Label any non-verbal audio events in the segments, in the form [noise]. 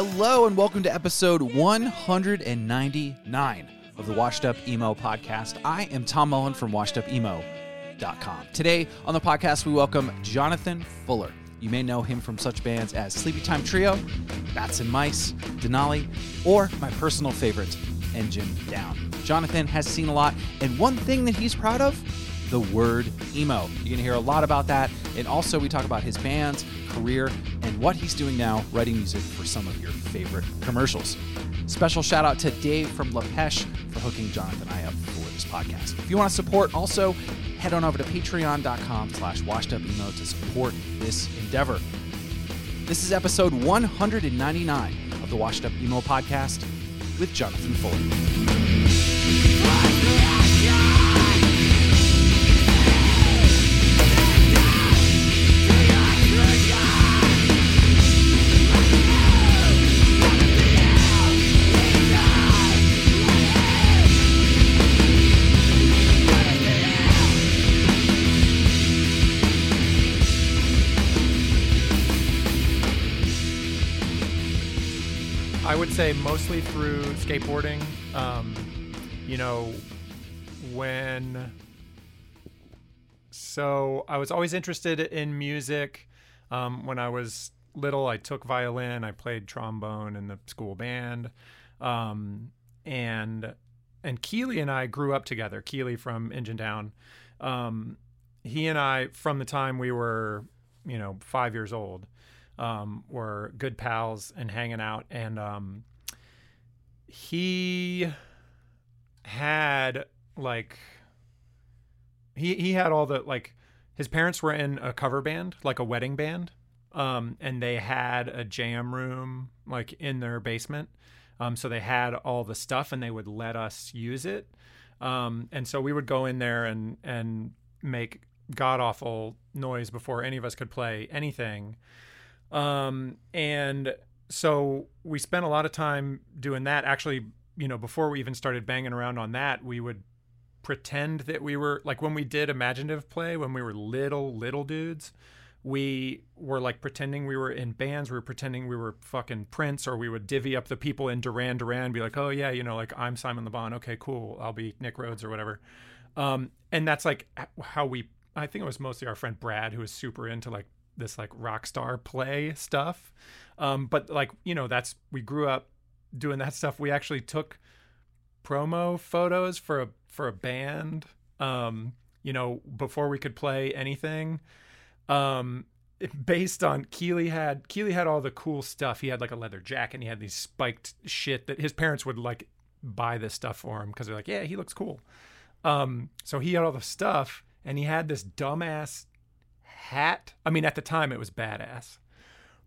Hello and welcome to episode 199 of the Washed Up Emo podcast. I am Tom Mullen from washedupemo.com. Today on the podcast, we welcome Jonathan Fuller. You may know him from such bands as Sleepytime Trio, Bats and Mice, Denali, or my personal favorite, Engine Down. Jonathan has seen a lot, and one thing that he's proud of the word emo. You're going to hear a lot about that. And also, we talk about his bands, career, and what he's doing now, writing music for some of your favorite commercials. Special shout out to Dave from Lapeche for hooking Jonathan I up for this podcast. If you want to support, also head on over to patreon.com slash washedupemo to support this endeavor. This is episode 199 of the Washed Up Emo podcast with Jonathan Fuller. I would say mostly through skateboarding. Um, you know, when. So I was always interested in music. Um, when I was little, I took violin. I played trombone in the school band, um, and and Keeley and I grew up together. Keeley from Engine Down. Um, he and I, from the time we were, you know, five years old, um, were good pals and hanging out. And um, he had like he he had all the like his parents were in a cover band, like a wedding band, um, and they had a jam room like in their basement. Um, so they had all the stuff, and they would let us use it. Um, and so we would go in there and and make god awful noise before any of us could play anything. Um, and so we spent a lot of time doing that. Actually, you know, before we even started banging around on that, we would pretend that we were like when we did imaginative play when we were little little dudes we were like pretending we were in bands we were pretending we were fucking prince or we would divvy up the people in duran duran be like oh yeah you know like i'm simon le bon okay cool. I'll be nick rhodes or whatever. Um, and that's like how we i think it was mostly our friend brad who was super into like this like rock star play stuff. Um, but like you know that's we grew up doing that stuff. We actually took promo photos for a for a band um you know before we could play anything. Um based on Keeley had Keeley had all the cool stuff. He had like a leather jacket and he had these spiked shit that his parents would like buy this stuff for him because they're like yeah he looks cool. Um so he had all the stuff and he had this dumbass hat. I mean at the time it was badass.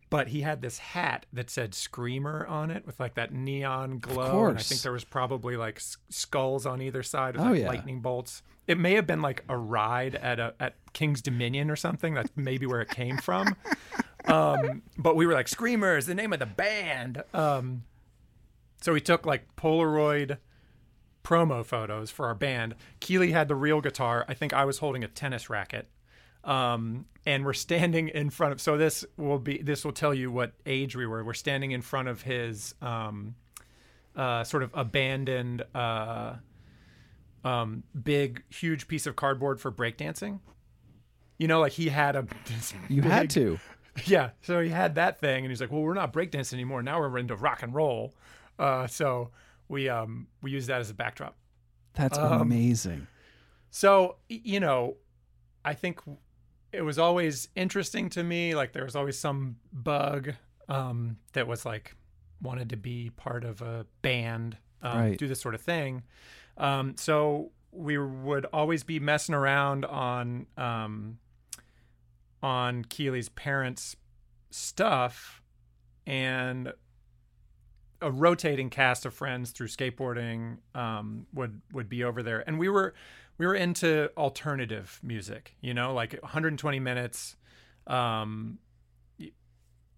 But he had this hat that said screamer on it with like that neon glow and i think there was probably like s- skulls on either side with Oh, like yeah. lightning bolts. It may have been like a ride at a at king's dominion or something. That's maybe where it came from. [laughs] Um but we were like screamer is the name of the band. Um so we took like polaroid promo photos for our band. Keeley had the real guitar. I think i was holding a tennis racket um, and we're standing in front of. So this will be this will tell you what age we were. We're standing in front of his um, uh, sort of abandoned, uh, um, big, huge piece of cardboard for breakdancing. You know, like he had a. [laughs] You had to. [laughs] yeah. So he had that thing, and he's like, "Well, we're not breakdancing anymore. Now we're into rock and roll." Uh, so we um we use that as a backdrop. That's Um, amazing. So, you know, I think it was always interesting to me. Like there was always some bug um, that was like wanted to be part of a band, um, Right. do this sort of thing. Um, so we would always be messing around on um, on Keeley's parents' stuff, and a rotating cast of friends through skateboarding um, would would be over there, and we were we were into alternative music, you know, like 120 minutes, um,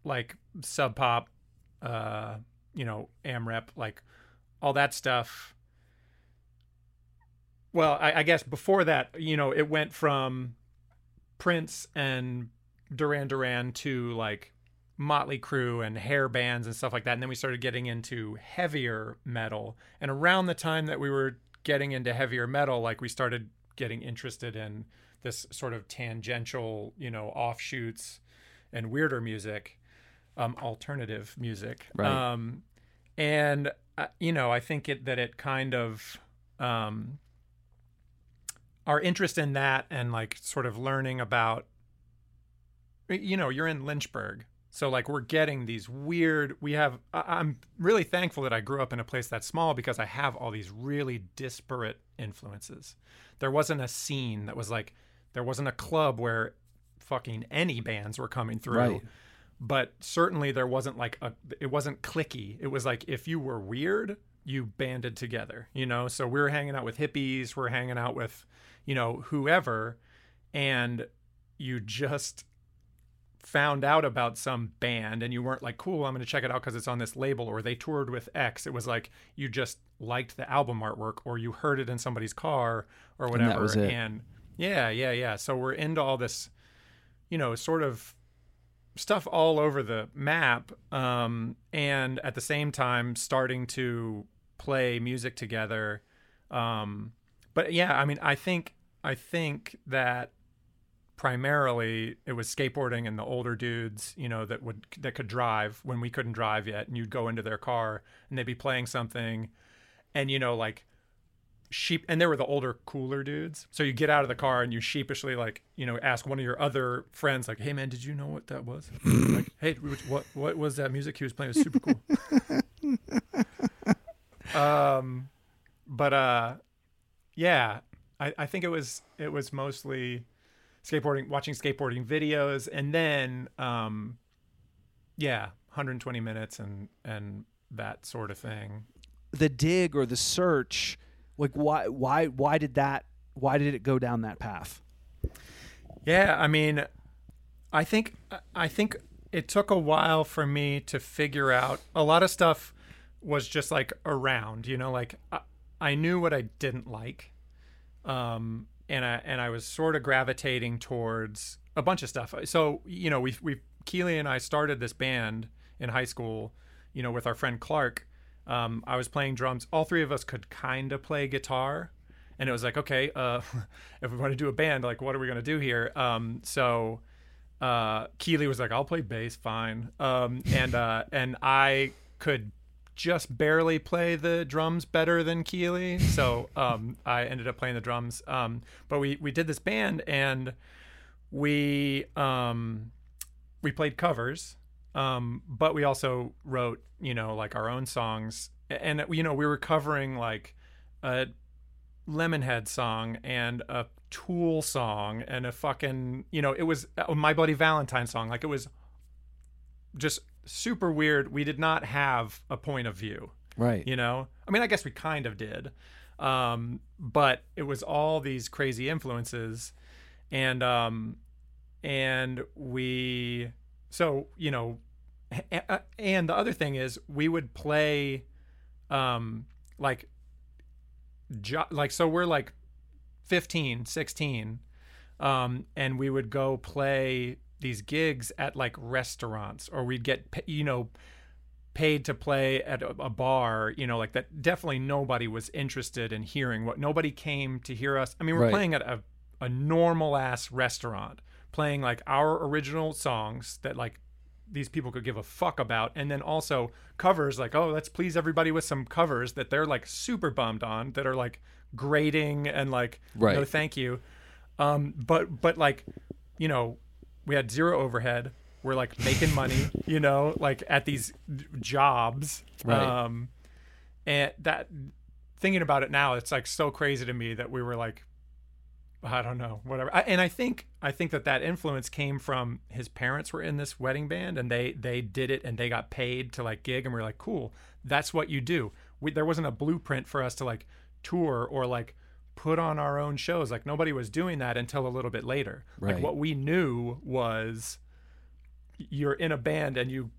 like Sub Pop, uh, you know, AMREP, like all that stuff. Well, I, I guess before that, you know, it went from Prince and Duran Duran to like Motley Crue and hair bands and stuff like that. And then we started getting into heavier metal. And around the time that we were getting into heavier metal, like we started getting interested in this sort of tangential, you know, offshoots and weirder music, um, alternative music. Right. Um, and uh, you know, I think it that it kind of um, our interest in that and like sort of learning about you know you're in lynchburg so like we're getting these weird we have I- i'm really thankful that i grew up in a place that's small because i have all these really disparate influences. There wasn't a scene that was like there wasn't a club where fucking any bands were coming through. Right. but certainly there wasn't like a it wasn't clicky. It was like if you were weird you banded together you know? So we were hanging out with hippies we're hanging out with you know whoever and you just found out about some band and you weren't like cool i'm going to check it out because it's on this label or they toured with x it was like you just liked the album artwork or you heard it in somebody's car or that whatever was it. and yeah yeah yeah so we're into all this you know sort of stuff all over the map um, and at the same time starting to play music together um, but yeah i mean i think i think that primarily it was skateboarding and the older dudes you know that would that could drive when we couldn't drive yet and you'd go into their car and they'd be playing something and you know like sheep and they were the older cooler dudes. So you get out of the car and you sheepishly like you know ask one of your other friends like hey man did you know what that was? [laughs] Like hey what what was that music he was playing? It was super cool. [laughs] Um but uh yeah I, I think it was it was mostly skateboarding watching skateboarding videos and then um yeah 120 minutes and and that sort of thing the dig or the search like why why why did that why did it go down that path Yeah, I mean, I think I think it took a while for me to figure out. A lot of stuff was just like around, you know, like I, I knew what I didn't like, um, and I and I was sort of gravitating towards a bunch of stuff. So you know, we we Keeley and I started this band in high school, you know, with our friend Clark. Um, I was playing drums. All three of us could kind of play guitar, and it was like, okay, uh, if we want to do a band, like, what are we gonna do here? Um, so uh, Keeley was like, I'll play bass, fine, um, and uh, and I could just barely play the drums better than Keeley, so [laughs] um, I ended up playing the drums. Um, but we we did this band, and we um, we played covers, um, but we also wrote, you know, like our own songs, and you know, we were covering like a Lemonhead song and a Tool song and a fucking, you know, it was My Bloody Valentine song. Like it was just super weird. We did not have a point of view, right you know? I mean, I guess we kind of did. Um, but it was all these crazy influences and um and we so, you know, and the other thing is we would play um like jo- like so we're like 15 16 um and we would go play these gigs at like restaurants or we'd get you know paid to play at a, bar you know like that definitely nobody was interested in hearing what nobody came to hear us i mean we're Right. playing at a, a normal ass restaurant playing like our original songs that like these people could give a fuck about and then also covers like oh let's please everybody with some covers that they're like super bummed on that are like grating and like Right. no thank you um but but like you know we had zero overhead we're like making money [laughs] you know like at these jobs Right. um and that thinking about it now it's like so crazy to me that we were like I don't know, whatever. I, and I think I think that that influence came from his parents were in this wedding band and they they did it and they got paid to like gig and we are like, cool, that's what you do. We, there wasn't a blueprint for us to like tour or like put on our own shows. Like nobody was doing that until a little bit later. Right. Like what we knew was you're in a band and you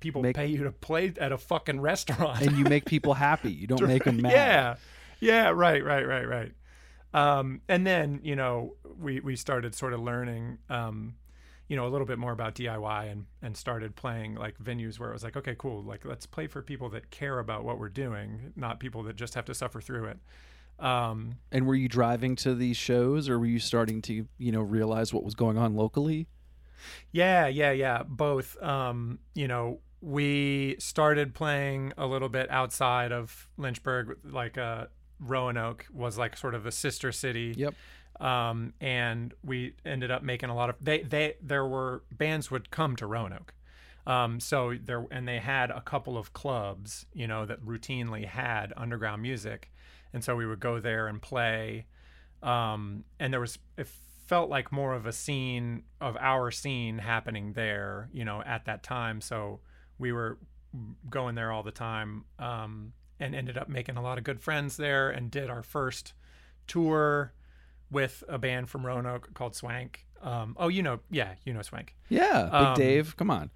people Make- pay you to play at a fucking restaurant. and you make [laughs] people happy you don't make them [laughs] mad Yeah, yeah, right, right, right, right. Um, and then you know we we started sort of learning, um, you know a little bit more about DIY and and started playing like venues where it was like okay cool like let's play for people that care about what we're doing not people that just have to suffer through it um And were you driving to these shows, or were you starting to, you know, realize what was going on locally? yeah yeah yeah both um you know we started playing a little bit outside of Lynchburg like uh Roanoke was like sort of a sister city Yep. um, and we ended up making a lot of they they there were bands would come to Roanoke, um, so there and they had a couple of clubs you know that routinely had underground music, and so we would go there and play, um, and there was it felt like more of a scene of our scene happening there you know at that time, so we were going there all the time. Um, and ended up making a lot of good friends there and did our first tour with a band from Roanoke called Swank. Um, oh, you know, yeah, you know Swank. Yeah, Big Um, Dave, come on.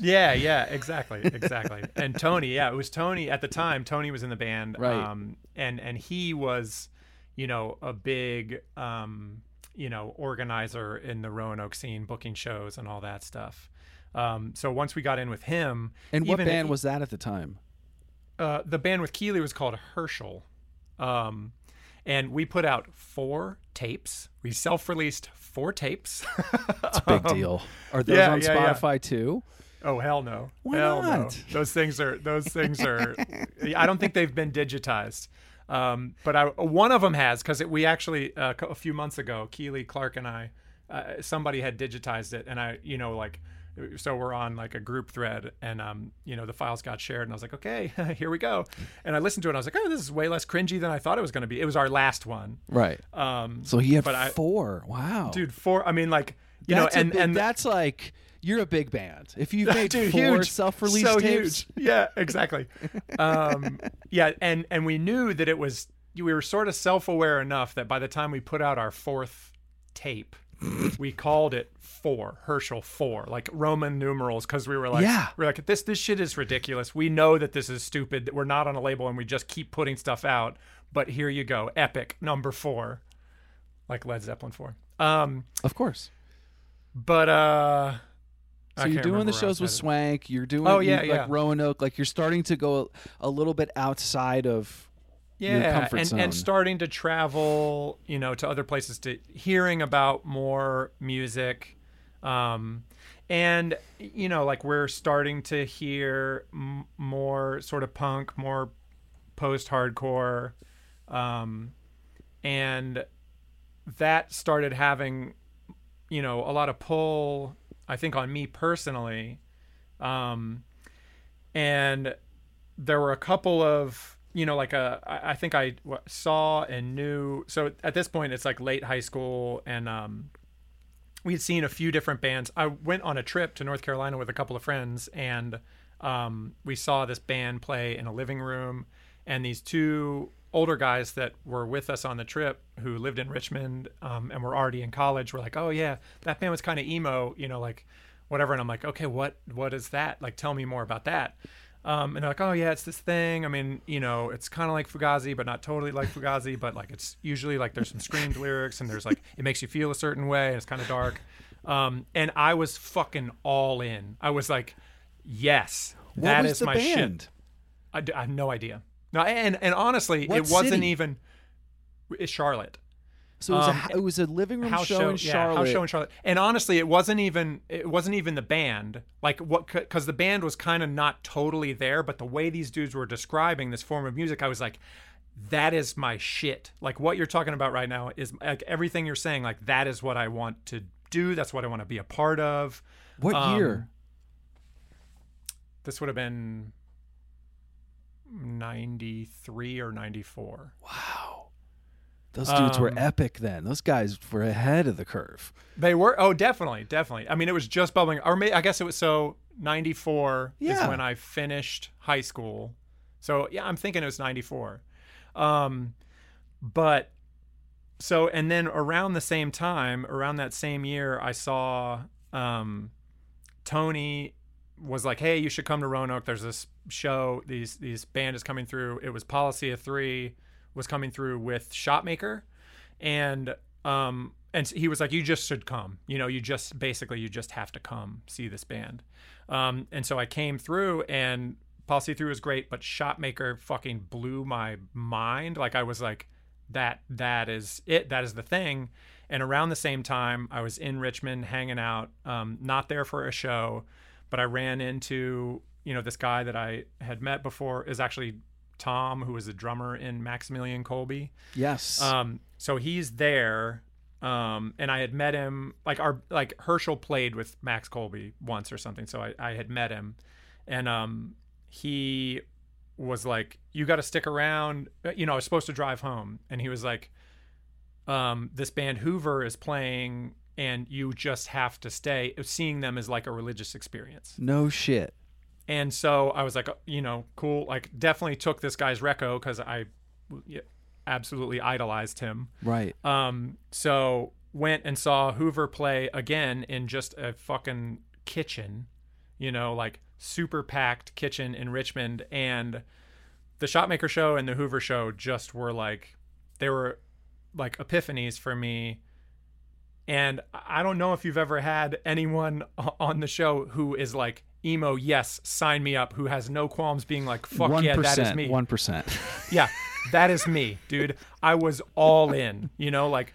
Yeah, yeah, exactly, exactly. and Tony, yeah, it was Tony at the time. Tony was in the band, Right. Um, and and he was, you know, a big, um, you know, organizer in the Roanoke scene, booking shows and all that stuff. Um, so once we got in with him, And what band was that at the time? uh, the band with Keeley was called Herschel. Um, and we put out four tapes. We self-released four tapes. It's a big [laughs] deal. Are those Um, yeah, on yeah, yeah. Spotify too? Oh hell no! Why hell no! [laughs] Those things are those things are. [laughs] I don't think they've been digitized. Um, but I, one of them has because we actually uh, a few months ago, Keeley Clark and I, uh, somebody had digitized it, and I, you know, like. So we're on like a group thread, and um, you know, the files got shared, and I was like, okay, [laughs] here we go. And I listened to it, and I was like, oh, this is way less cringy than I thought it was going to be. It was our last one, Right. um, So he had but I- four. Wow. dude. Four. I mean, like you that's know, and big- and that's like you're a big band. If you've [laughs] made Dude, four huge. self-released so tapes, huge. Yeah, exactly. um, [laughs] yeah, and and we knew that it was we were sort of self-aware enough that by the time we put out our fourth tape, we called it four Herschel four, like Roman numerals, because we were like, Yeah. we're like this this shit is ridiculous. We know that this is stupid. That we're not on a label and we just keep putting stuff out. But here you go, epic number four, like Led Zeppelin four. Um, of course. but uh. So you're doing the shows with Swank. You're doing Oh, you- yeah, like yeah. Roanoke. Like you're starting to go a, a little bit outside of your yeah comfort and, zone. and starting to travel you know to other places to hearing about more music um and you know like we're starting to hear m- more sort of punk more post hardcore um and that started having you know a lot of pull i think on me personally um and there were a couple of you know like a I I think I saw and knew so at this point it's like late high school and um we had seen a few different bands. I went on a trip to North Carolina with a couple of friends and um we saw this band play in a living room and these two older guys that were with us on the trip who lived in Richmond um, and were already in college were like, "Oh yeah, that band was kind of emo, you know, like whatever." And I'm like, "Okay, what what is that? Like tell me more about that." Um, and they're like, oh yeah, it's this thing. I mean, you know, it's kind of like Fugazi, but not totally like Fugazi. But like, it's usually like there's some screamed lyrics, and there's like it makes you feel a certain way, and it's kind of dark. Um, and I was fucking all in. I was like, yes, that is my band? shit. I, d- I have no idea. No, and and honestly, What it wasn't even. It's Charlotte. So it was, Um, a, it was a living room show, show, in yeah, Charlotte. house show in Charlotte. And honestly, it wasn't even it wasn't even the band. Like what because the band was kind of not totally there, but the way these dudes were describing this form of music, I was like, that is my shit. Like what you're talking about right now is like everything you're saying. Like that is what I want to do. That's what I want to be a part of. what um, year? This would have been. 93 or 94. Wow. Those dudes were um, epic then. Those guys were ahead of the curve. They were oh definitely definitely. I mean it was just bubbling or may, I guess it was so 94 Yeah. is when I finished high school. So yeah, I'm thinking it was 94. Um but so and then around the same time, around that same year I saw um Tony was like, "Hey, you should come to Roanoke. There's this show. These these band is coming through. It was Policy of 3 was coming through with Shotmaker." and um and he was like, "You just should come. You know, you just basically you just have to come see this band." Um, and so I came through, and Policy Through was great, but Shotmaker fucking blew my mind. Like I was like, "That that is it. That is the thing." And around the same time, I was in Richmond hanging out, um, not there for a show, but I ran into you know this guy that I had met before is actually Tom, who was a drummer in Maximilian Colby. Yes. Um, so he's there um, and I had met him like our like Herschel played with Max Colby once or something, so I, I had met him, and um, he was like, "You got to stick around." Uh, you know, I was supposed to drive home, and he was like, um, "This band Hoover is playing, and you just have to stay." Seeing them is like a religious experience. no shit. And so I was like, you know, cool. Like, definitely took this guy's reco because I absolutely idolized him. Right. Um, so went and saw Hoover play again in just a fucking kitchen, you know, like super packed kitchen in Richmond. And the Shotmaker show and the Hoover show just were like, they were like epiphanies for me. And I don't know if you've ever had anyone on the show who is like, emo, yes, sign me up, who has no qualms being like, fuck yeah, that is me. One percent. [laughs] Yeah, that is me, dude. I was all in. You know, like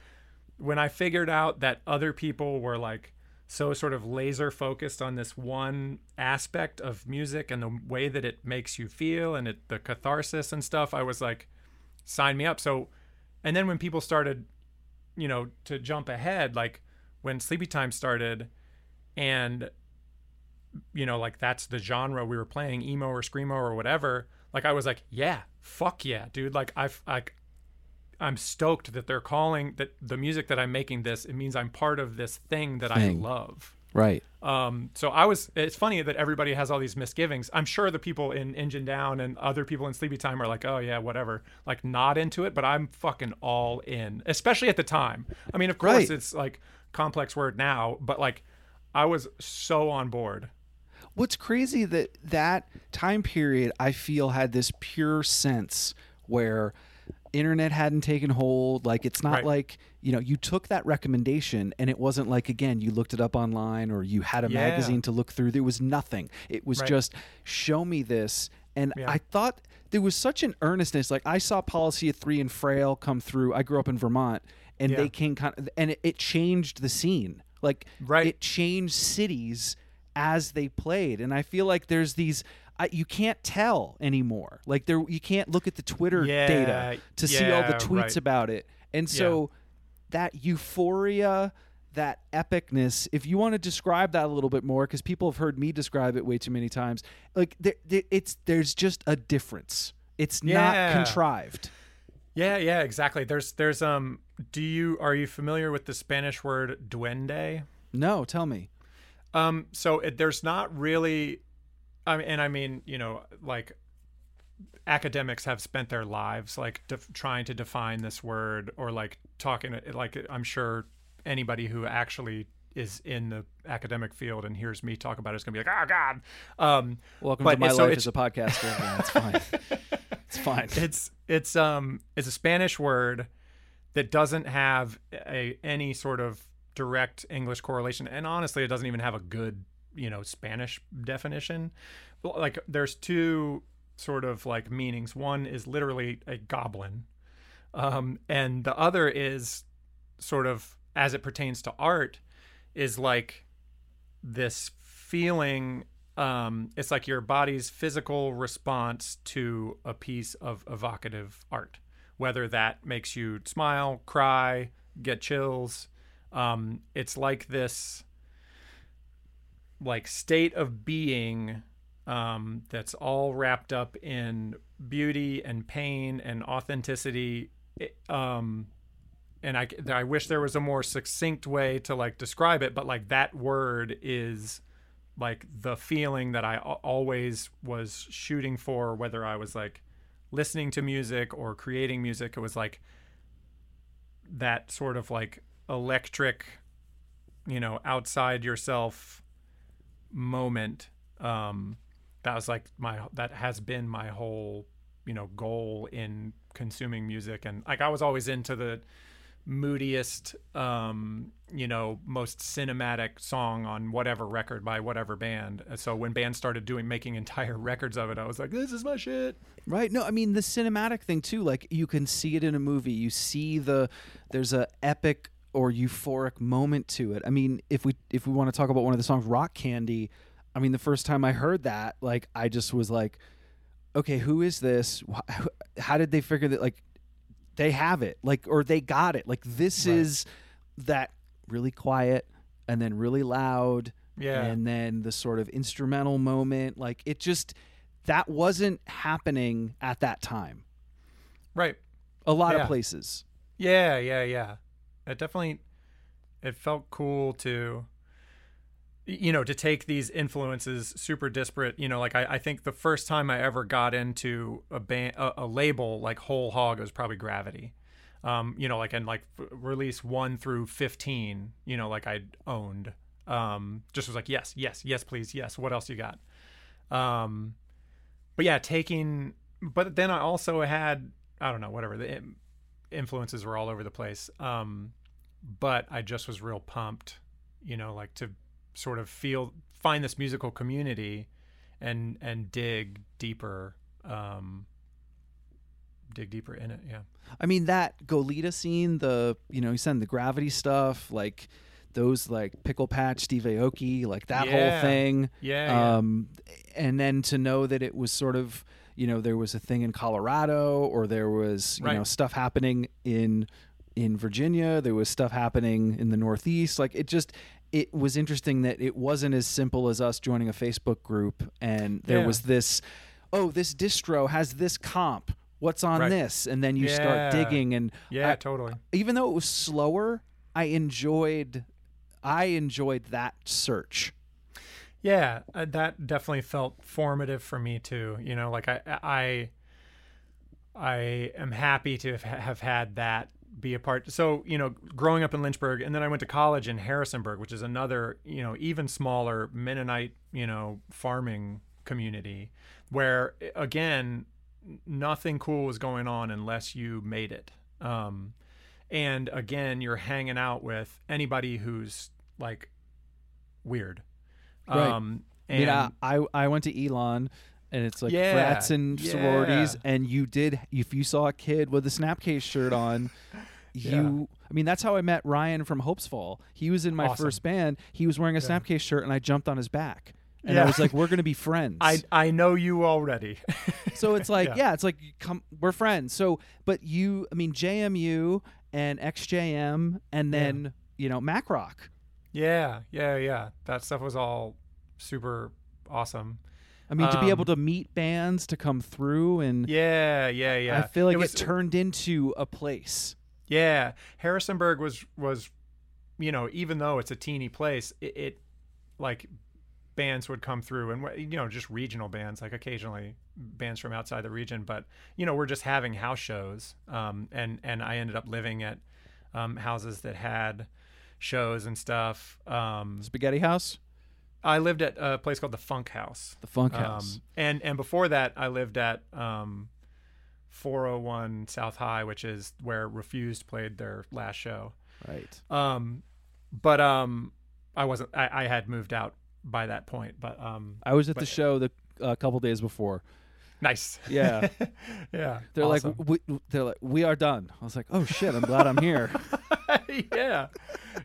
when I figured out that other people were like so sort of laser focused on this one aspect of music and the way that it makes you feel and it, the catharsis and stuff, I was like, sign me up. So, and then when people started, you know, to jump ahead, like when Sleepytime started and you know, like that's the genre we were playing, emo or screamo or whatever. Like I was like, yeah, fuck yeah, dude. Like I've like I'm stoked that they're calling that the music that I'm making this. It means I'm part of this thing that Thing. I love. Right. Um, so I was. It's funny that everybody has all these misgivings. I'm sure the people in Engine Down and other people in Sleepytime are like, oh yeah, whatever, like not into it. But I'm fucking all in, especially at the time. I mean, of course, Right. it's like complex word now, but like I was so on board. What's crazy that that time period I feel had this pure sense where internet hadn't taken hold like it's not Right. like you know you took that recommendation and it wasn't like again you looked it up online or you had a Yeah. magazine to look through there was nothing it was Right. just show me this and Yeah. i thought there was such an earnestness like i saw policy of three and frail come through i grew up in vermont and Yeah. they came kind of and it, it changed the scene like Right. it changed cities as they played and i feel like there's these I, you can't tell anymore. Like there you can't look at the twitter Yeah, data to see all the tweets right. about it. And so that euphoria that epicness if you want to describe that a little bit more because people have heard me describe it way too many times like there, there- it's there's just a difference. It's not contrived. Yeah, yeah, exactly. There's there's um do you are you familiar with the Spanish word duende? no tell me. Um so it, there's not really I mean and I mean, you know, like academics have spent their lives like def- trying to define this word or like talking like I'm sure anybody who actually is in the academic field and hears me talk about it is going to be like, "Oh god." Um welcome to my so life it's- as a podcaster it's fine. [laughs] It's fine. It's it's um it's a Spanish word that doesn't have a any sort of direct English correlation, and honestly, it doesn't even have a good you know Spanish definition. Like there's two sort of like meanings. One is literally a goblin, um, and the other is sort of as it pertains to art is like this feeling um, it's like your body's physical response to a piece of evocative art, whether that makes you smile, cry, get chills. Um, it's like this, like state of being um, that's all wrapped up in beauty and pain and authenticity. It- um, and I, I wish there was a more succinct way to like describe it, but like that word is like the feeling that I always was shooting for, whether I was like listening to music or creating music. It was like that sort of like electric, you know, outside yourself moment. Um, that was like my, that has been my whole, you know, goal in consuming music. And like I was always into the, moodiest, um, you know, most cinematic song on whatever record by whatever band. So when bands started doing making entire [laughs] records of it, I was like, this is my shit. Right. No, I mean the cinematic thing too. Like you can see it in a movie. You see the there's a epic or euphoric moment to it. I mean, if we if we want to talk about one of the songs, Rock Candy. I mean, the first time I heard that, like I just was like, okay, who is this? How did they figure that? Like they have it, like or they got it. Like this Right. is that really quiet and then really loud Yeah. and then the sort of instrumental moment like it just that wasn't happening at that time right. a lot Yeah. of places Yeah, yeah, yeah. It definitely it felt cool to you know to take these influences super disparate you know like i, I think the first time i ever got into a band a, a label like whole hog was probably gravity. Um you know like and like f- release 1 through 15 you know like i owned. Um just was like yes yes yes please yes what else you got? Um but yeah taking but then i also had i don't know whatever the influences were all over the place um but i just was real pumped you know like to sort of feel find this musical community and and dig deeper um dig deeper in it yeah. I mean that goleta scene the you know you said the gravity stuff like those like pickle patch steve aoki like that whole thing. Yeah, yeah. um and then to know that it was sort of you know there was a thing in colorado or there was you know stuff happening in in virginia there was stuff happening in the northeast. Like it just it was interesting that it wasn't as simple as us joining a facebook group and there Yeah. was this oh this distro has this comp. What's on Right. this? And then you start digging and yeah I- totally. even though it was slower i enjoyed i enjoyed that search Yeah, uh, that definitely felt formative for me too. You know, like I I I am happy to have, had that be a part. So, you know, growing up in Lynchburg and then I went to college in Harrisonburg, which is another, you know, even smaller Mennonite, you know, farming community where again, nothing cool was going on unless you made it. Um and again, you're hanging out with anybody who's like weird. Right. Um, I and I, I I went to Elon, and it's like Yeah, frats and sororities, and you did if you saw a kid with a Snapcase shirt on, [laughs] you. I mean, that's how I met Ryan from Hopesfall. He was in my Awesome. first band. He was wearing a Yeah. Snapcase shirt, and I jumped on his back, and I was like, "We're gonna be [laughs] friends." I I know you already. [laughs] so it's like, Yeah. yeah. it's like come, we're friends. So, but you, I mean, JMU and XJM, and Yeah. then you know MACRoCk. Yeah, yeah, yeah. That stuff was all super awesome. I mean, to be Um, able to meet bands to come through and. Yeah, yeah, yeah. I feel like it, was, turned into a place. Yeah, Harrisonburg was was, you know, even though it's a teeny place, it, it like bands would come through and you know just regional bands like occasionally bands from outside the region but you know we're just having house shows um, and and i ended up living at um, houses that had shows and stuff um, Spaghetti House, i lived at a place called the funk house the Funk um, House. and and before that i lived at um, 401 south high which is where refused played their last show right. um, but um, I wasn't. I, I had moved out by that point. But um, I was at the show the a couple days before. Nice. [laughs] Yeah. yeah. They're awesome. like, we, they're like, we are done. I was like, oh shit, I'm glad I'm here. [laughs] yeah,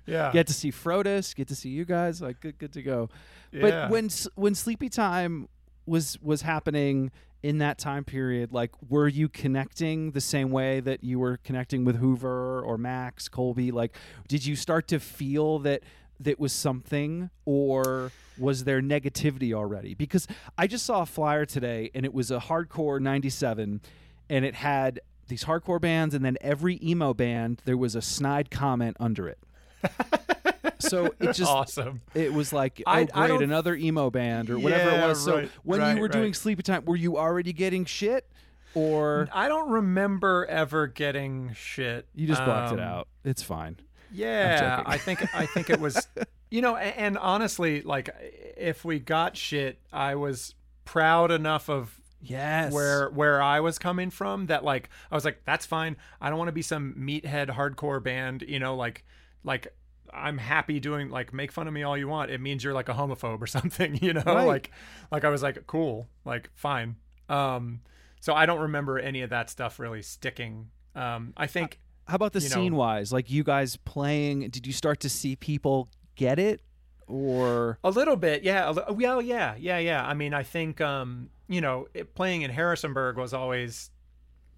yeah, get to see Frodus, get to see you guys. Like, good, good to go. yeah. But when when Sleepytime was was happening in that time period, like, were you connecting the same way that you were connecting with Hoover or Max Colby? Like, did you start to feel that that was something, or was there negativity already? Because I just saw a flyer today, and it was a hardcore '97, and it had these hardcore bands, and then every emo band there was a snide comment under it. [laughs] so it just awesome. it was like, oh I- great, I another emo band or whatever Yeah, it was. So right, when right, you were doing right. Sleepytime, were you already getting shit, or I don't remember ever getting shit. you just blocked it Um, out? It's fine. Yeah. I think I think it was, [laughs] you know, a- and honestly, like if we got shit, I was proud enough of Yes. where where I was coming from that like I was like that's fine I don't want to be some meathead hardcore band you know like like I'm happy doing like make fun of me all you want it means you're like a homophobe or [laughs] something you know Right. like like I was like cool like fine um so I don't remember any of that stuff really sticking um I think How about the you know- scene wise? Like you guys playing, did you start to see people get it? Or A little bit, yeah. Li- well, yeah, yeah, yeah. I mean, I think um, you know, it, playing in Harrisonburg was always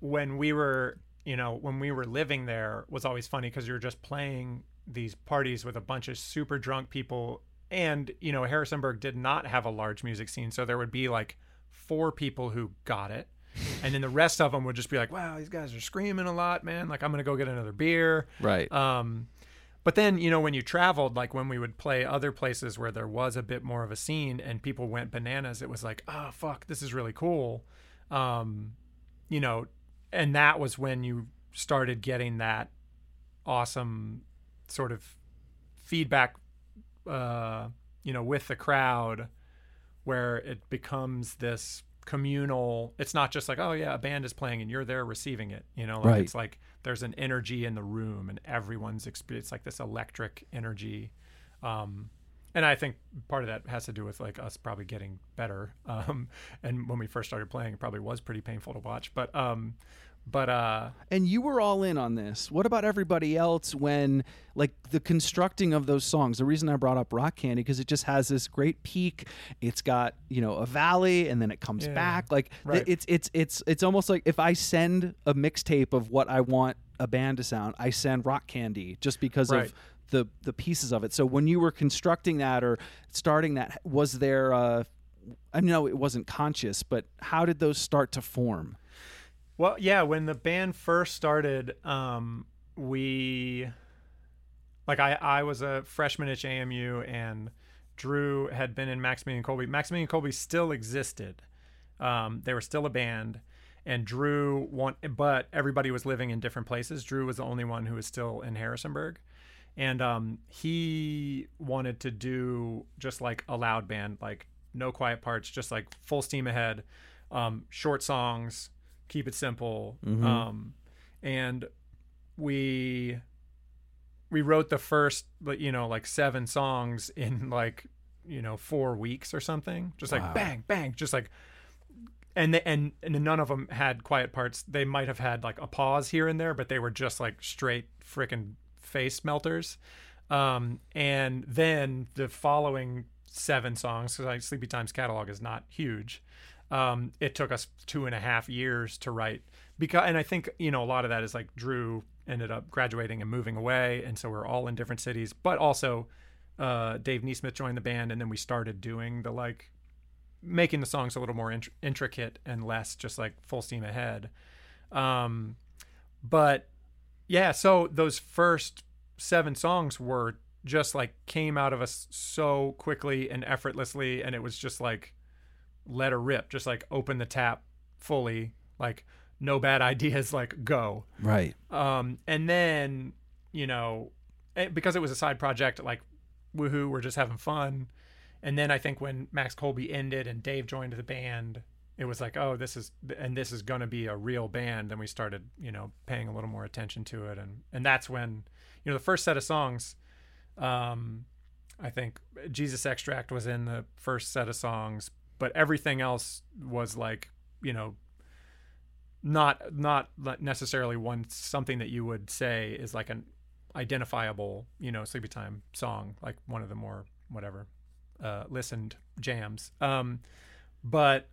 when we were, you know, when we were living there was always funny because you were just playing these parties with a bunch of super drunk people, and you know, Harrisonburg did not have a large music scene, so there would be like four people who got it. And then the rest of them would just be like, "Wow, these guys are screaming a lot, man! Like, I'm gonna go get another beer." right. Um, but then, you know, when you traveled, like when we would play other places where there was a bit more of a scene and people went bananas, it was like, oh, fuck, this is really cool. Um, you know, and that was when you started getting that awesome sort of feedback, uh, you know, with the crowd where it becomes this communal it's not just like oh yeah a band is playing and you're there receiving it you know like Right. it's like there's an energy in the room and everyone's experience like this electric energy um and i think part of that has to do with like us probably getting better [laughs] um and when we first started playing it probably was pretty painful to watch but um but uh and you were all in on this. What about everybody else when like the constructing of those songs? The reason I brought up Rock Candy because it just has this great peak. It's got, you know, a valley and then it comes Yeah. back. Like Right. it's it's it's it's almost like if I send a mixtape of what I want a band to sound, I send Rock Candy just because Right. of the the pieces of it. So when you were constructing that or starting that, was there uh I know it wasn't conscious, but how did those start to form? Well, yeah, when the band first started, um, we like I I was a freshman at JMU and Drew had been in Maximilian Colby. Maximilian Colby still existed. Um, they were still a band, and Drew want, but everybody was living in different places. Drew was the only one who was still in Harrisonburg, and um, he wanted to do just like a loud band, like no quiet parts, just like full steam ahead, um, short songs, keep it simple, um, and we we wrote the first you know like seven songs in like you know four weeks or something. Just like Wow. bang bang just like and the, and and none of them had quiet parts. They might have had like a pause here and there but they were just like straight freaking face melters. Um and then the following seven songs because like sleepytimes catalog is not huge um it took us two and a half years to write because and i think you know a lot of that is like drew ended up graduating and moving away and so we're all in different cities but also uh dave nesmith joined the band and then we started doing the like making the songs a little more int- intricate and less just like full steam ahead. Um but yeah so those first seven songs were just like came out of us so quickly and effortlessly and it was just like let her rip just like open the tap fully like no bad [laughs] ideas like go. Right. um and then you know eh, because it was a side project like woohoo we're just having fun. And then i think when max colby ended and dave joined the band it was like oh this is and this is going to be a real band. And we started you know paying a little more attention to it. And and that's when you know the first set of songs um i think jesus extract was in the first set of songs but everything else was like you know not not necessarily one something that you would say is like an identifiable you know sleepytime song like one of the more whatever uh listened jams. Um but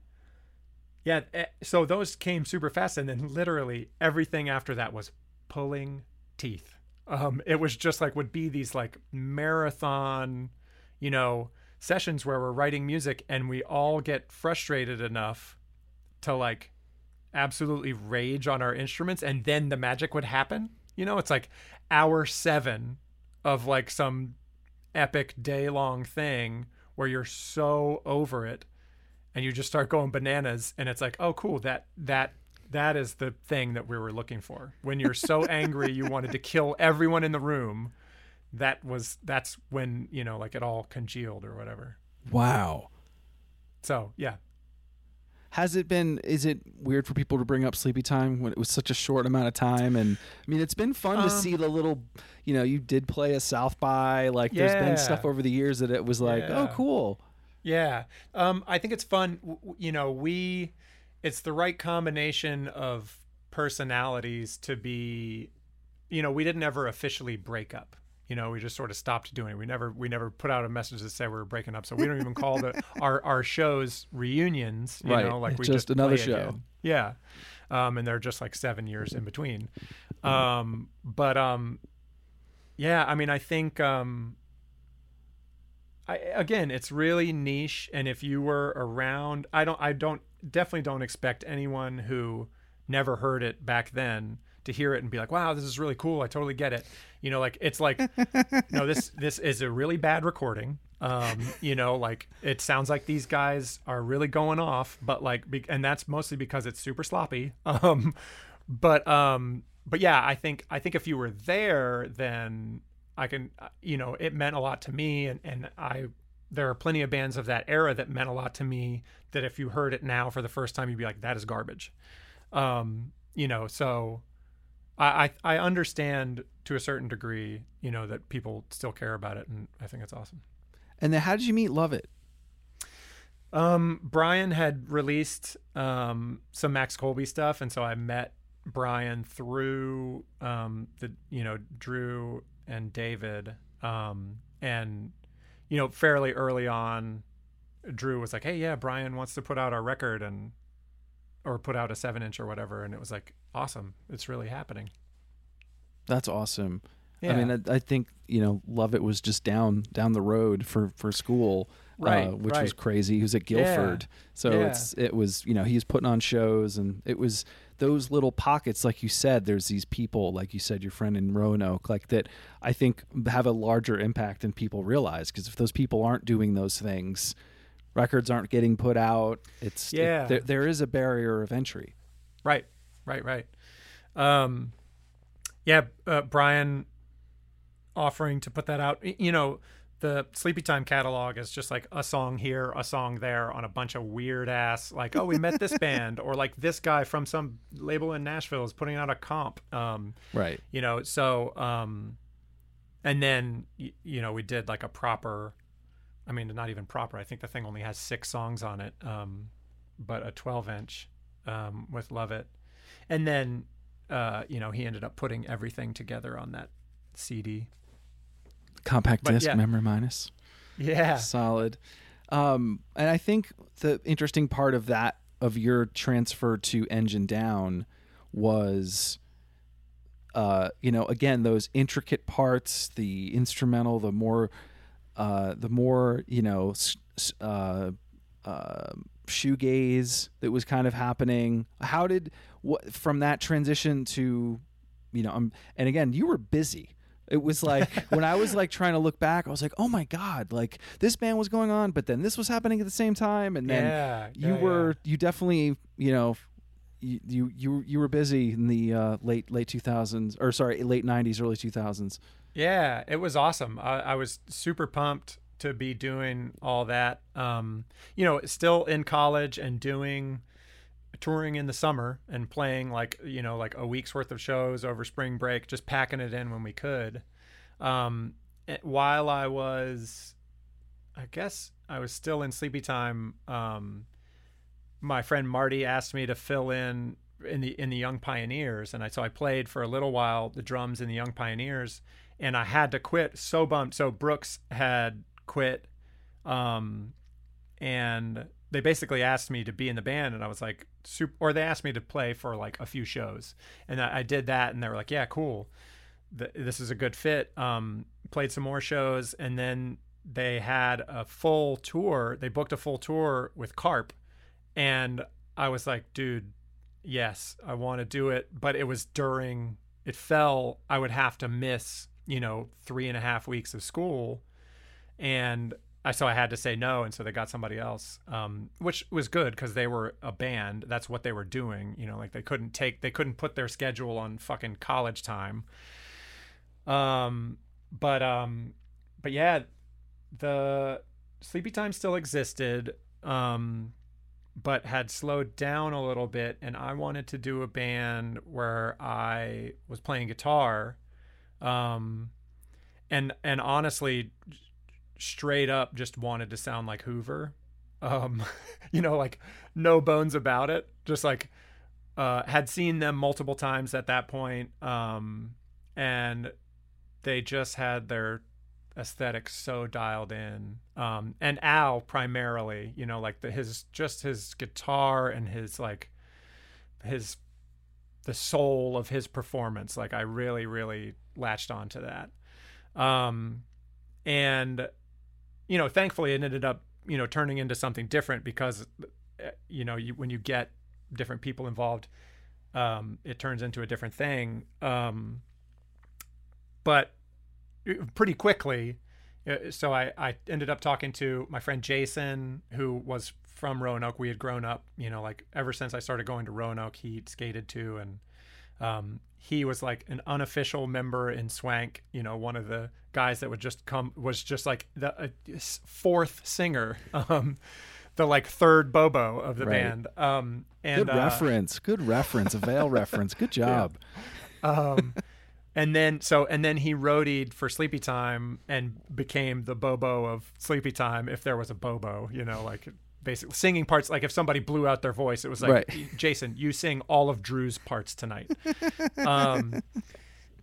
yeah eh, so those came super fast and then literally everything after that was pulling teeth. Um it was just like would be these like marathon you know sessions where we're writing music and we all get frustrated enough to like absolutely rage on our instruments and then the magic would happen. You know it's like hour seven of like some epic day long thing where you're so over it and you just start going bananas and it's like oh cool that that that is the thing that we were looking for. When you're so [laughs] angry you wanted to kill everyone in the room that was that's when you know like it all congealed or whatever Wow. so yeah has it been? Is it weird for people to bring up Sleepytime when it was such a short amount of time? And I mean, it's been fun to Um, see the little. You know, you did play a South by. Like, There's been stuff over the years that it was like, oh, cool. Yeah. Um, I think it's fun. You know, we, it's the right combination of personalities to be, you know, we didn't ever officially break up. You know, we just sort of stopped doing it. We never, we never put out a message that said we were breaking up. So we don't even call the [laughs] our our shows reunions. You Right. know, like we just just, another show. again. Yeah. Um, and they're just like seven years in between. Um, but um, yeah, I mean, I think um, I, again, it's really niche, and if you were around, I don't, I don't, definitely don't expect anyone who never heard it back then to hear it and be like, "Wow, this is really cool. I totally get it." You know, like it's like, [laughs] no, this this is a really bad recording. Um, you know, like it sounds like these guys are really going off, but like, be, and that's mostly because it's super sloppy. [laughs] Um, but um, but yeah, I think I think if you were there, then I can, uh, you know, it meant a lot to me, and and I, there are plenty of bands of that era that meant a lot to me. That if you heard it now for the first time, you'd be like, that is garbage. Um, you know, so I I, I understand to a certain degree, you know, that people still care about it, and I think it's awesome. And then how did you meet Lovitt? Um, Brian had released um, some Max Colby stuff, and so I met Brian through um, the you know Drew and David, um, and you know fairly early on, Drew was like, "Hey, yeah, Brian wants to put out our record and or put out a seven inch or whatever," and it was like, "Awesome, it's really happening." That's awesome. Yeah. I mean, I, I think you know, Lovitt was just down down the road for for school, Right, uh, which was crazy. He was at Yeah. Guilford, so Yeah. it's it was you know he was putting on shows, and it was those little pockets, like you said. There's these people, like you said, your friend in Roanoke, like that. I think have a larger impact than people realize because if those people aren't doing those things, records aren't getting put out. It's it- Yeah. there, there is a barrier of entry. Right, right, right. Um, yeah, uh, Brian offering to put that out. You know, the Sleepytime catalog is just like a song here, a song there on a bunch of weird ass, like, oh, we met this [laughs] band, or like this guy from some label in Nashville is putting out a comp. Um, Right. you know, so, um, and then, you know, we did like a proper, I mean, not even proper. I think the thing only has six songs on it, um, but a 12 inch um, with Lovitt. And then, uh, you know, he ended up putting everything together on that CD. Compact But disc, yeah. memory minus. Yeah. solid um and i think the interesting part of that of your transfer to engine down was uh you know again those intricate parts the instrumental the more uh the more you know uh uh shoegaze that was kind of happening how did what from that transition to you know um, and again you were busy it was like [laughs] when I was like trying to look back, I was like, "Oh my god!" Like this band was going on, but then this was happening at the same time, and then yeah. you yeah, were you definitely you know you you you, you were busy in the uh, late late two thousands or sorry late nineties early two thousands. Yeah, it was awesome. I, I was super pumped to be doing all that. Um, you know, still in college and doing touring in the summer and playing like you know like a week's worth of shows over spring break, just packing it in when we could. Um, eh, while I was, I guess I was still in Sleepytime. Um, my friend Marty asked me to fill in in the in the Young Pioneers, and I so I played for a little while the drums in the Young Pioneers, and I had to quit. So bummed. So Brooks had quit, um, and they basically asked me to be in the band, and I was like, super, or they asked me to play for like a few shows, and I, I did that, and they were like, yeah, cool, Th- this is a good fit. Um, played some more shows, and then they had a full tour. They booked a full tour with Karp, and I was like, dude, yes, I want to do it, but it was during. It fell. I would have to miss, you know, three and a half weeks of school, and I so I had to say no, and so they got somebody else, um, which was good because they were a band. That's what they were doing. You know, like they couldn't take, they couldn't put their schedule on fucking college time. Um, but um, but yeah, the Sleepytime still existed. Um, but had slowed down a little bit, and I wanted to do a band where I was playing guitar, um, and and honestly, straight up, just wanted to sound like Hoover, um, [laughs] you know, like no bones about it, just like. Uh, had seen them multiple times at that point, um, and they just had their aesthetic so dialed in. Um and al primarily you know like the his just his guitar and his like his the soul of his performance. Like i really really latched onto that um and you know thankfully it ended up you know turning into something different because uh, you know you, when you get different people involved um it turns into a different thing um but pretty quickly. Uh, so I, I ended up talking to my friend Jason, who was from Roanoke. We had grown up, you know, like ever since I started going to Roanoke, he skated too. And um, he was like an unofficial member in Swank, you know, one of the guys that would just come, was just like the uh, fourth singer. Um, the like third Bobo of the right. band. Um, and good reference, uh, good reference, Avail [laughs] reference. Good job. Yeah. Um, and then so and then he roadied for Sleepytime and became the Bobo of Sleepytime if there was a Bobo, you know, like basically singing parts like if somebody blew out their voice it was like right. Jason you sing all of Drew's parts tonight. [laughs] um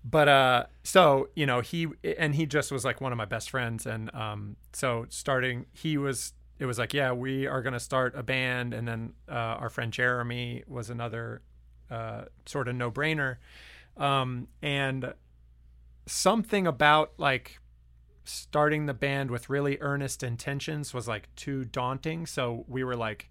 but uh so you know he and he just was like one of my best friends and um so starting he was it was like yeah we are going to start a band and then uh our friend Jeremy was another uh sort of no-brainer um, and something about like starting the band with really earnest intentions was like too daunting. So we were like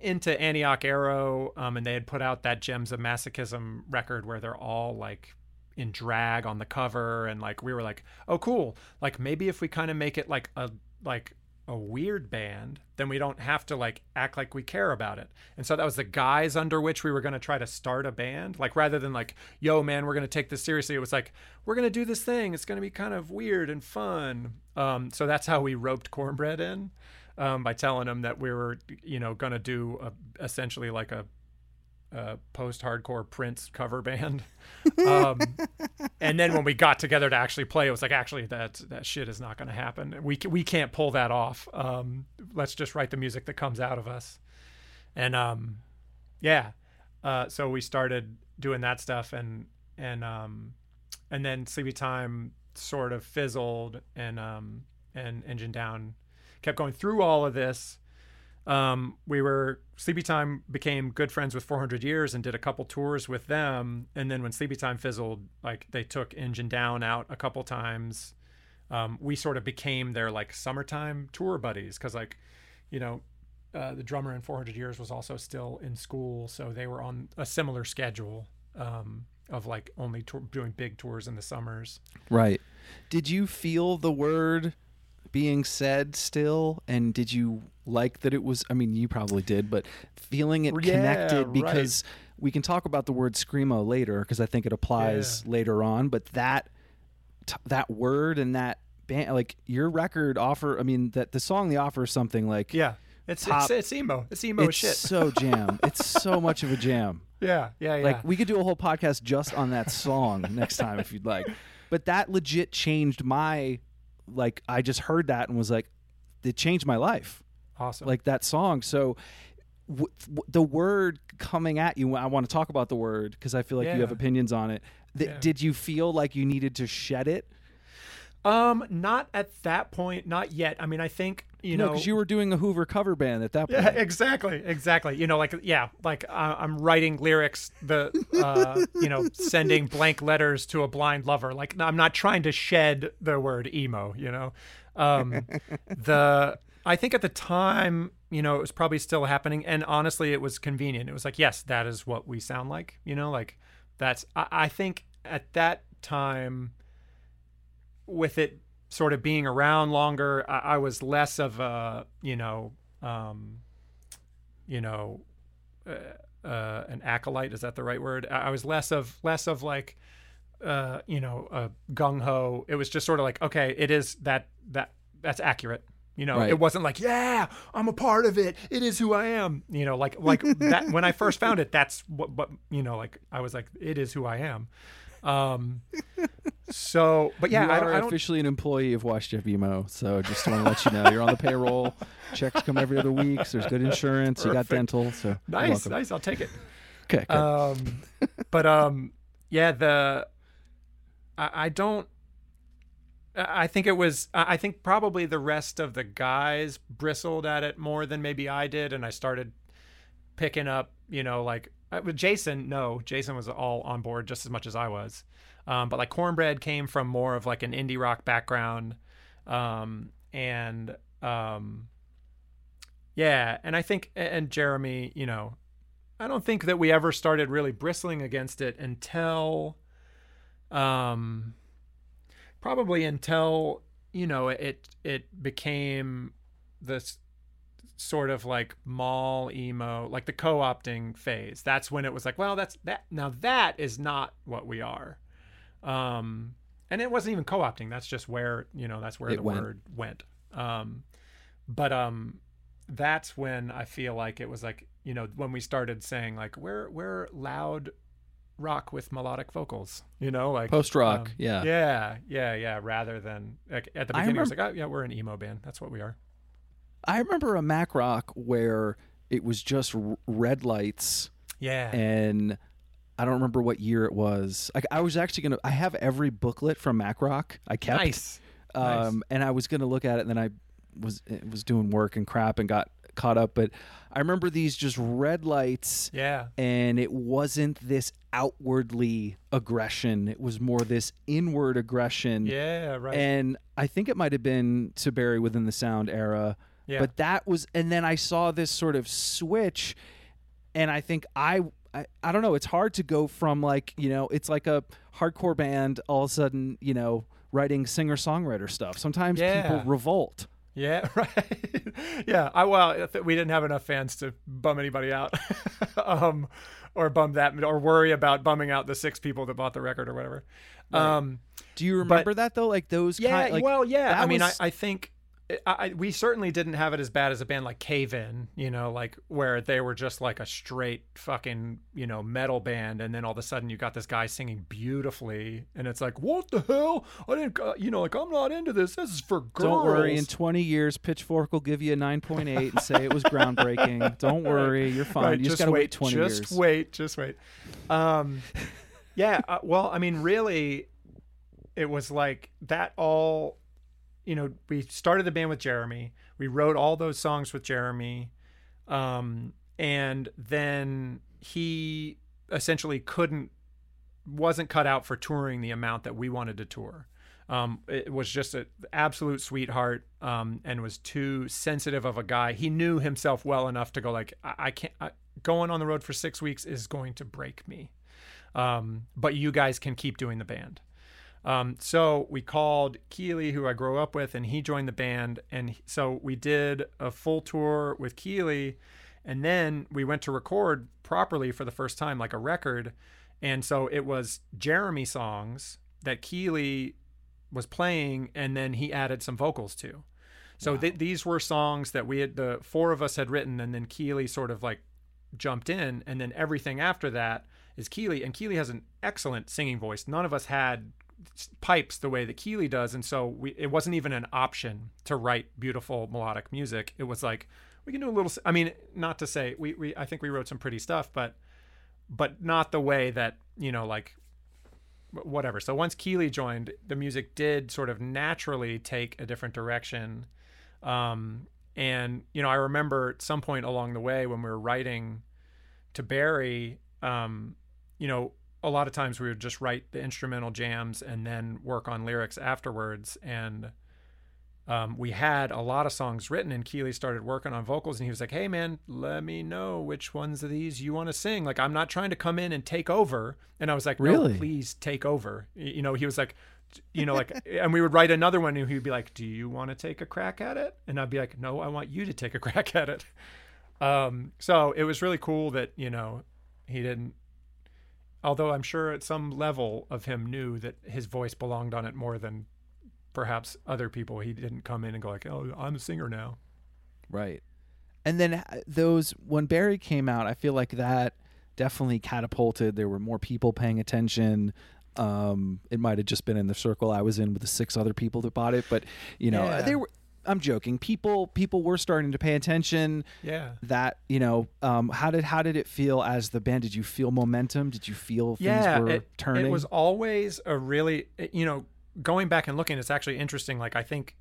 into Antioch Arrow, um, and they had put out that Gems of Masochism record where they're all like in drag on the cover, and like we were like, oh cool, like maybe if we kind of make it like a like a weird band, then we don't have to like act like we care about it. And so that was the guise under which we were going to try to start a band. Like rather than like, yo, man, we're going to take this seriously, it was like, we're going to do this thing. It's going to be kind of weird and fun. Um, so that's how we roped Cornbread in um, by telling him that we were, you know, going to do a, essentially like a uh, post-hardcore Prince cover band. [laughs] Um, and then when we got together to actually play, it was like, actually, that that shit is not going to happen. We we can't pull that off. Um, let's just write the music that comes out of us. And um, yeah, uh, so we started doing that stuff, and and um, and then Sleepytime sort of fizzled, and um, and Engine Down kept going through all of this um, we were Sleepytime became good friends with 400 Years and did a couple tours with them. And then when Sleepytime fizzled, like they took Engine Down out a couple times. Um, we sort of became their like summertime tour buddies because like, you know, uh, the drummer in 400 Years was also still in school, so they were on a similar schedule um, of like only doing big tours in the summers. Right. Did you feel the word? Being said still? And did you like that it was i mean you probably did but feeling it yeah, connected because right. we can talk about the word screamo later because i think it applies yeah. later on but that that word and that band like your record offer i mean that the song they offer is something like yeah. It's top, it's, it's emo. It's emo it's shit. It's so jam. [laughs] It's so much of a jam. Yeah yeah yeah. Like we could do a whole podcast just on that song next time if you'd like. But that legit changed my like I just heard that and was like, it changed my life. Awesome. Like that song. So w- w- the word coming at you, I want to talk about the word because I feel like yeah. you have opinions on it. Th- yeah. Did you feel like you needed to shed it? Um, not at that point, not yet. I mean, I think you no, know because you were doing a Hoover cover band at that point. Yeah, exactly, exactly. You know, like yeah, like uh, I'm writing lyrics, the uh, you know, [laughs] sending blank letters to a blind lover. Like I'm not trying to shed the word emo. You know, um, the I think at the time, you know, it was probably still happening, and honestly, it was convenient. It was like, yes, that is what we sound like. You know, like that's. I, I think at that time with it sort of being around longer, I, I was less of a, you know, um, you know, uh, uh, an acolyte. Is that the right word? I, I was less of less of like, uh, you know, a gung ho. It was just sort of like, okay, it is that that that's accurate. You know, Right. it wasn't like, yeah, I'm a part of it. It is who I am. You know, like like [laughs] that when I first found it, that's what what you know, like I was like, it is who I am. Um so but yeah, you I are I officially an employee of Jeff Emo, so just want to let you know you're on the payroll. Checks come every other week. So there's good [laughs] insurance. You got dental, so nice, nice, I'll take it. Okay, good. um but um yeah the I, I don't I think it was I I think probably the rest of the guys bristled at it more than maybe I did and I started picking up you know like uh, with Jason no Jason was all on board just as much as I was um, but like cornbread came from more of like an indie rock background. Um, and um, yeah and I think and Jeremy you know I don't think that we ever started really bristling against it until um probably until you know it it became this sort of like mall emo like the co-opting phase. That's when it was like well that's that now that is not what we are um and it wasn't even co-opting that's just where you know that's where It the went. word went um but um that's when I feel like it was like you know when we started saying like we're we're loud rock with melodic vocals, you know, like Post rock, um, yeah. yeah, yeah, yeah. Rather than like at the I beginning, it was like, oh yeah, we're an emo band. That's what we are. I remember a MACRoCk where it was just r- red lights, Yeah, and I don't remember what year it was. Like I was actually gonna. I have every booklet from MACRoCk. I kept. nice. nice. um, and I was gonna look at it, and then I was was doing work and crap and got caught up. But I remember these just red lights, Yeah, and it wasn't this outwardly aggression. It was more this inward aggression. yeah, right. And I think it might have been to Bury within the sound era. yeah, But that was, and then I saw this sort of switch, and I think I, I, I don't know. It's hard to go from like you know, it's like a hardcore band all of a sudden, you know, writing singer songwriter stuff. Sometimes Yeah. people revolt. yeah, [laughs] right. yeah, I well, we didn't have enough fans to bum anybody out, [laughs] um, or bum that, or worry about bumming out the six people that bought the record or whatever. Um, Do you remember that though? Like those, Yeah, kind, like, well, yeah. I mean, I, I think I, we certainly didn't have it as bad as a band like Cave In, you know, like where they were just like a straight fucking, you know, metal band, and then all of a sudden you got this guy singing beautifully, and it's like, what the hell? I didn't, uh, you know, like I'm not into this. This is for girls. Don't worry. In 20 years, Pitchfork will give you a 9.8 and say it was groundbreaking. [laughs] Don't worry. You're fine. Right, you just, got to wait 20 just years. Just wait, just wait. Um, yeah. Uh, well, I mean, really, it was like that. All, you know, we started the band with Jeremy. We wrote all those songs with Jeremy, um, and then he essentially couldn't, wasn't cut out for touring the amount that we wanted to tour. Um, it was just an absolute sweetheart um, and was too sensitive of a guy. He knew himself well enough to go like, I, I can't. I, going on the road for six weeks is going to break me. Um, but you guys can keep doing the band. Um, so we called Keeley, who I grew up with, and he joined the band. And so we did a full tour with Keeley, and then we went to record properly for the first time, like a record. And so it was Jeremy songs that Keeley was playing, and then he added some vocals to. So th- these were songs that we had, the four of us had written, and then Keeley sort of like jumped in, and then everything after that is Keeley, and Keeley has an excellent singing voice. None of us had pipes the way that Keeley does, and so we it wasn't even an option to write beautiful melodic music. It was like we can do a little. I mean, not to say we we I think we wrote some pretty stuff, but but not the way that you know like whatever. So once Keeley joined, the music did sort of naturally take a different direction. Um, and you know, I remember at some point along the way when we were writing to Bury, um, you know, a lot of times we would just write the instrumental jams and then work on lyrics afterwards. And um, we had a lot of songs written, and Keeley started working on vocals, and he was like, "Hey, man, let me know which ones of these you want to sing. Like, I'm not trying to come in and take over." And I was like, "No, Really? please take over." You know, he was like, you know, like, [laughs] and we would write another one, and he'd be like, "Do you want to take a crack at it?" And I'd be like, "No, I want you to take a [laughs] crack at it." Um, so it was really cool that you know he didn't. Although I'm sure at some level of him knew that his voice belonged on it more than perhaps other people. He didn't come in and go like, "Oh, I'm a singer now." Right. And then uh, those when Bury came out, I feel like that definitely catapulted. There were more people paying attention. Um, it might have just been in the circle I was in with the six other people that bought it, but you know, Yeah. there were. I'm joking. People, people were starting to pay attention. Yeah. That you know, um, how did how did it feel as the band? Did you feel momentum? Did you feel things yeah, were it, turning? it was always a really, you know, going back and looking, it's actually interesting. Like I think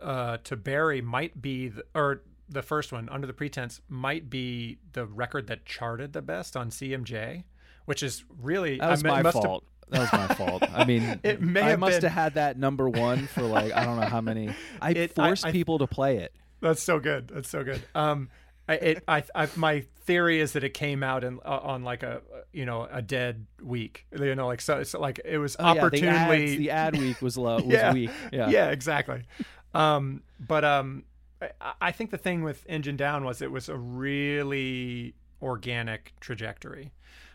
uh, to Bury might be, the, or the first one, Under the Pretense, might be the record that charted the best on CMJ, which is really that was I mean, my must have- fault. That was my fault. I [laughs] mean, It may I have must been- have had that number one for like I don't know how many. I It- forced I- people to play it. That's so good. That's so good. Um, I, it, I, I, my theory is that it came out in, uh, on like a, you know, a dead week. You know, like so, it's like it was Oh, yeah, the ads- the ad week was low. [laughs] Was Yeah. weak. Yeah. yeah, exactly. Um, but um, I, I think the thing with Engine Down was it was a really organic trajectory.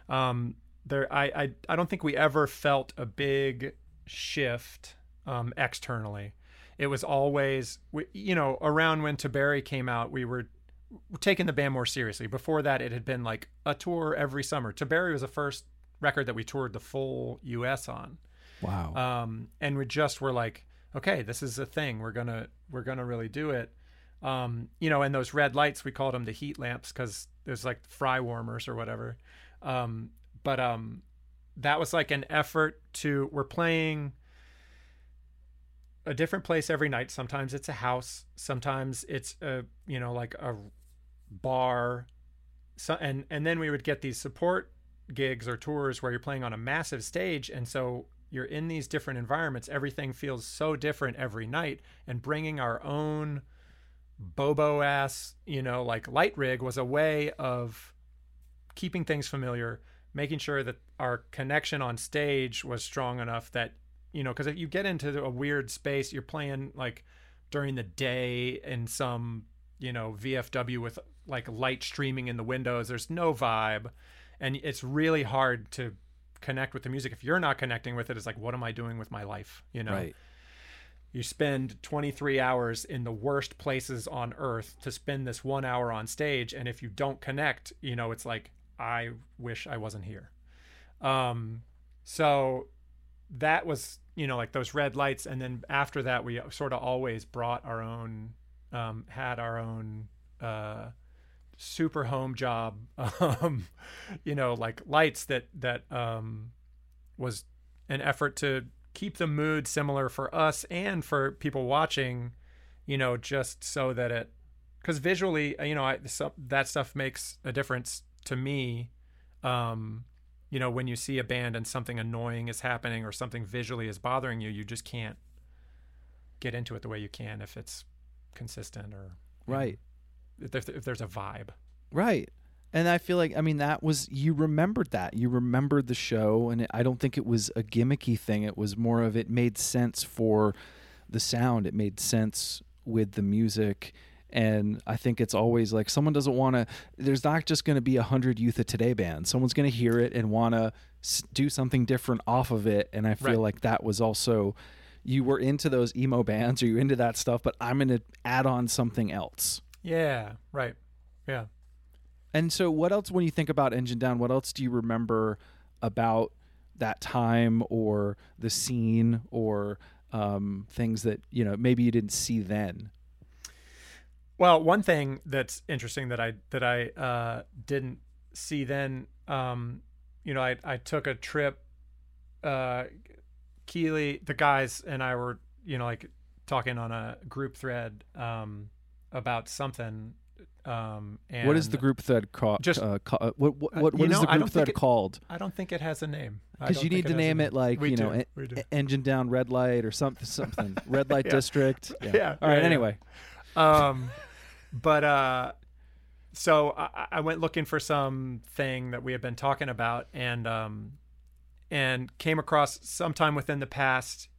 Um, there, I, I, I don't think we ever felt a big shift um, externally. It was always, we, you know, around when To Bury came out, we were taking the band more seriously. Before that, it had been like a tour every summer. To Bury was the first record that we toured the full U.S. on Wow. um, and we just were like, okay, this is a thing. We're gonna we're gonna really do it. Um, you know, and those red lights we called them the heat lamps because there's like fry warmers or whatever. Um, but um, that was like an effort to we're playing a different place every night. Sometimes it's a house. Sometimes it's a you know like a bar. So and and then we would get these support gigs or tours where you're playing on a massive stage and so you're in these different environments everything feels so different every night and bringing our own bobo ass you know like light rig was a way of keeping things familiar making sure that our connection on stage was strong enough that you know because if you get into a weird space you're playing like during the day in some you know vfw with like light streaming in the windows there's no vibe. And it's really hard to connect with the music. If you're not connecting with it it's like what am i doing with my life you know? Right. you spend 23 hours in the worst places on earth to spend this one hour on stage. And if you don't connect you know it's like i wish i wasn't here. Um so that was you know like those red lights. And then after that we sort of always brought our own um had our own uh super home job [laughs] um you know like lights that that um was an effort to keep the mood similar for us and for people watching you know just so that it because visually you know I, so, that stuff makes a difference to me um you know when you see a band and something annoying is happening or something visually is bothering you you just can't get into it the way you can if it's consistent or you know, Right. if, there- if there's a vibe Right. And I feel like I mean that was you remembered that. You remembered the show and it, I don't think it was a gimmicky thing. It was more of it made sense for the sound. It made sense with the music and I think it's always like someone doesn't want to there's not just going to be a 100 youth of today bands. Someone's going to hear it and want to s- do something different off of it and I feel Right. like that was also you were into those emo bands or you into that stuff, but I'm going to add on something else. yeah right yeah And so, what else, when you think about Engine Down, what else do you remember about that time or the scene or um, things that, you know, maybe you didn't see then? Well, one thing that's interesting that I that I uh, didn't see then, um, you know, I I took a trip. Uh, Keeley, the guys, and I were, you know, like talking on a group thread um, about something. Um, and what is the group thread called? Just- uh, ca- uh, what what, what, you what is know, the I group don't think thread it- called? I don't think it has a name Because you need to name name. it like We you know, do, en- we do. en- Engine Down Red Light or something, something. Red Light [laughs] Yeah. District. [laughs] Yeah. Yeah, All right. yeah, yeah. Anyway, um but uh so I, I went looking for something that we had been talking about and um and came across sometime within the past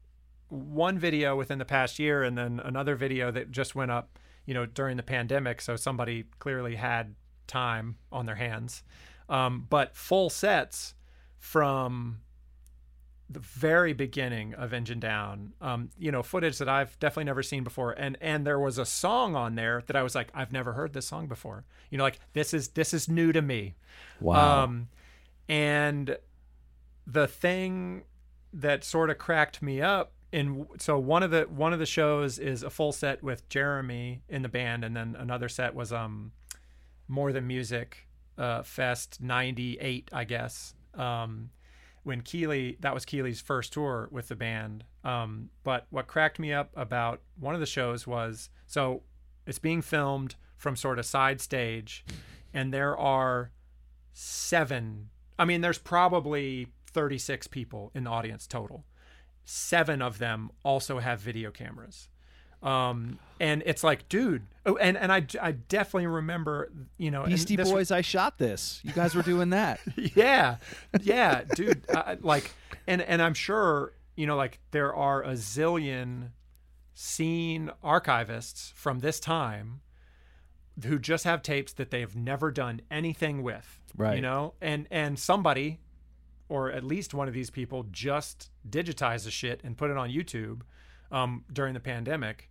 one video within the past year and then another video that just went up you know during the pandemic. So somebody clearly had time on their hands. Um but full sets from the very beginning of Engine Down, um, you know, footage that I've definitely never seen before, and and there was a song on there that I was like, I've never heard this song before. You know, like this is this is new to me. Wow. Um, and the thing that sort of cracked me up in so one of the one of the shows is a full set with Jeremy in the band, and then another set was um more than music uh, fest 98 i guess um, when keeley that was keeley's first tour with the band. Um, but what cracked me up about one of the shows was so it's being filmed from sort of side stage and there are seven i mean there's probably 36 people in the audience total. Seven of them also have video cameras um, and it's like, dude, oh, and and I, I definitely remember, you know, Beastie this- Boys, I shot this. You guys were doing that. [laughs] yeah, yeah, dude, uh, like, and and I'm sure, you know, like there are a zillion scene archivists from this time who just have tapes that they've never done anything with, Right. You know, and and somebody, or at least one of these people, just digitized the shit and put it on YouTube um, during the pandemic.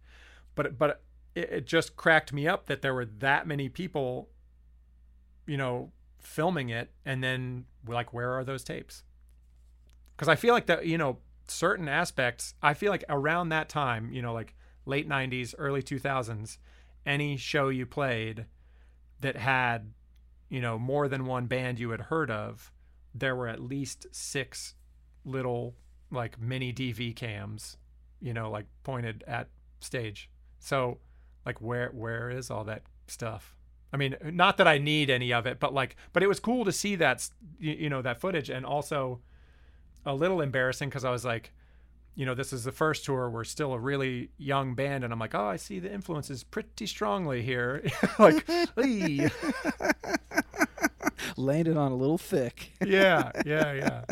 But but it, it just cracked me up that there were that many people, you know, filming it, and then like, where are those tapes? Because I feel like that, you know, certain aspects. I feel like around that time, you know, like late '90s, early 2000s, any show you played that had, you know, more than one band you had heard of, there were at least six little like mini DV cams, you know, like pointed at stage. So, like, where where is all that stuff? I mean, not that I need any of it, but like, but it was cool to see that, you, you know, that footage, and also a little embarrassing because I was like, you know, this is the first tour. We're still a really young band, and I'm like, oh, I see the influences pretty strongly here. [laughs] like. [laughs] [laughs] Landed on a little thick. yeah, yeah, yeah.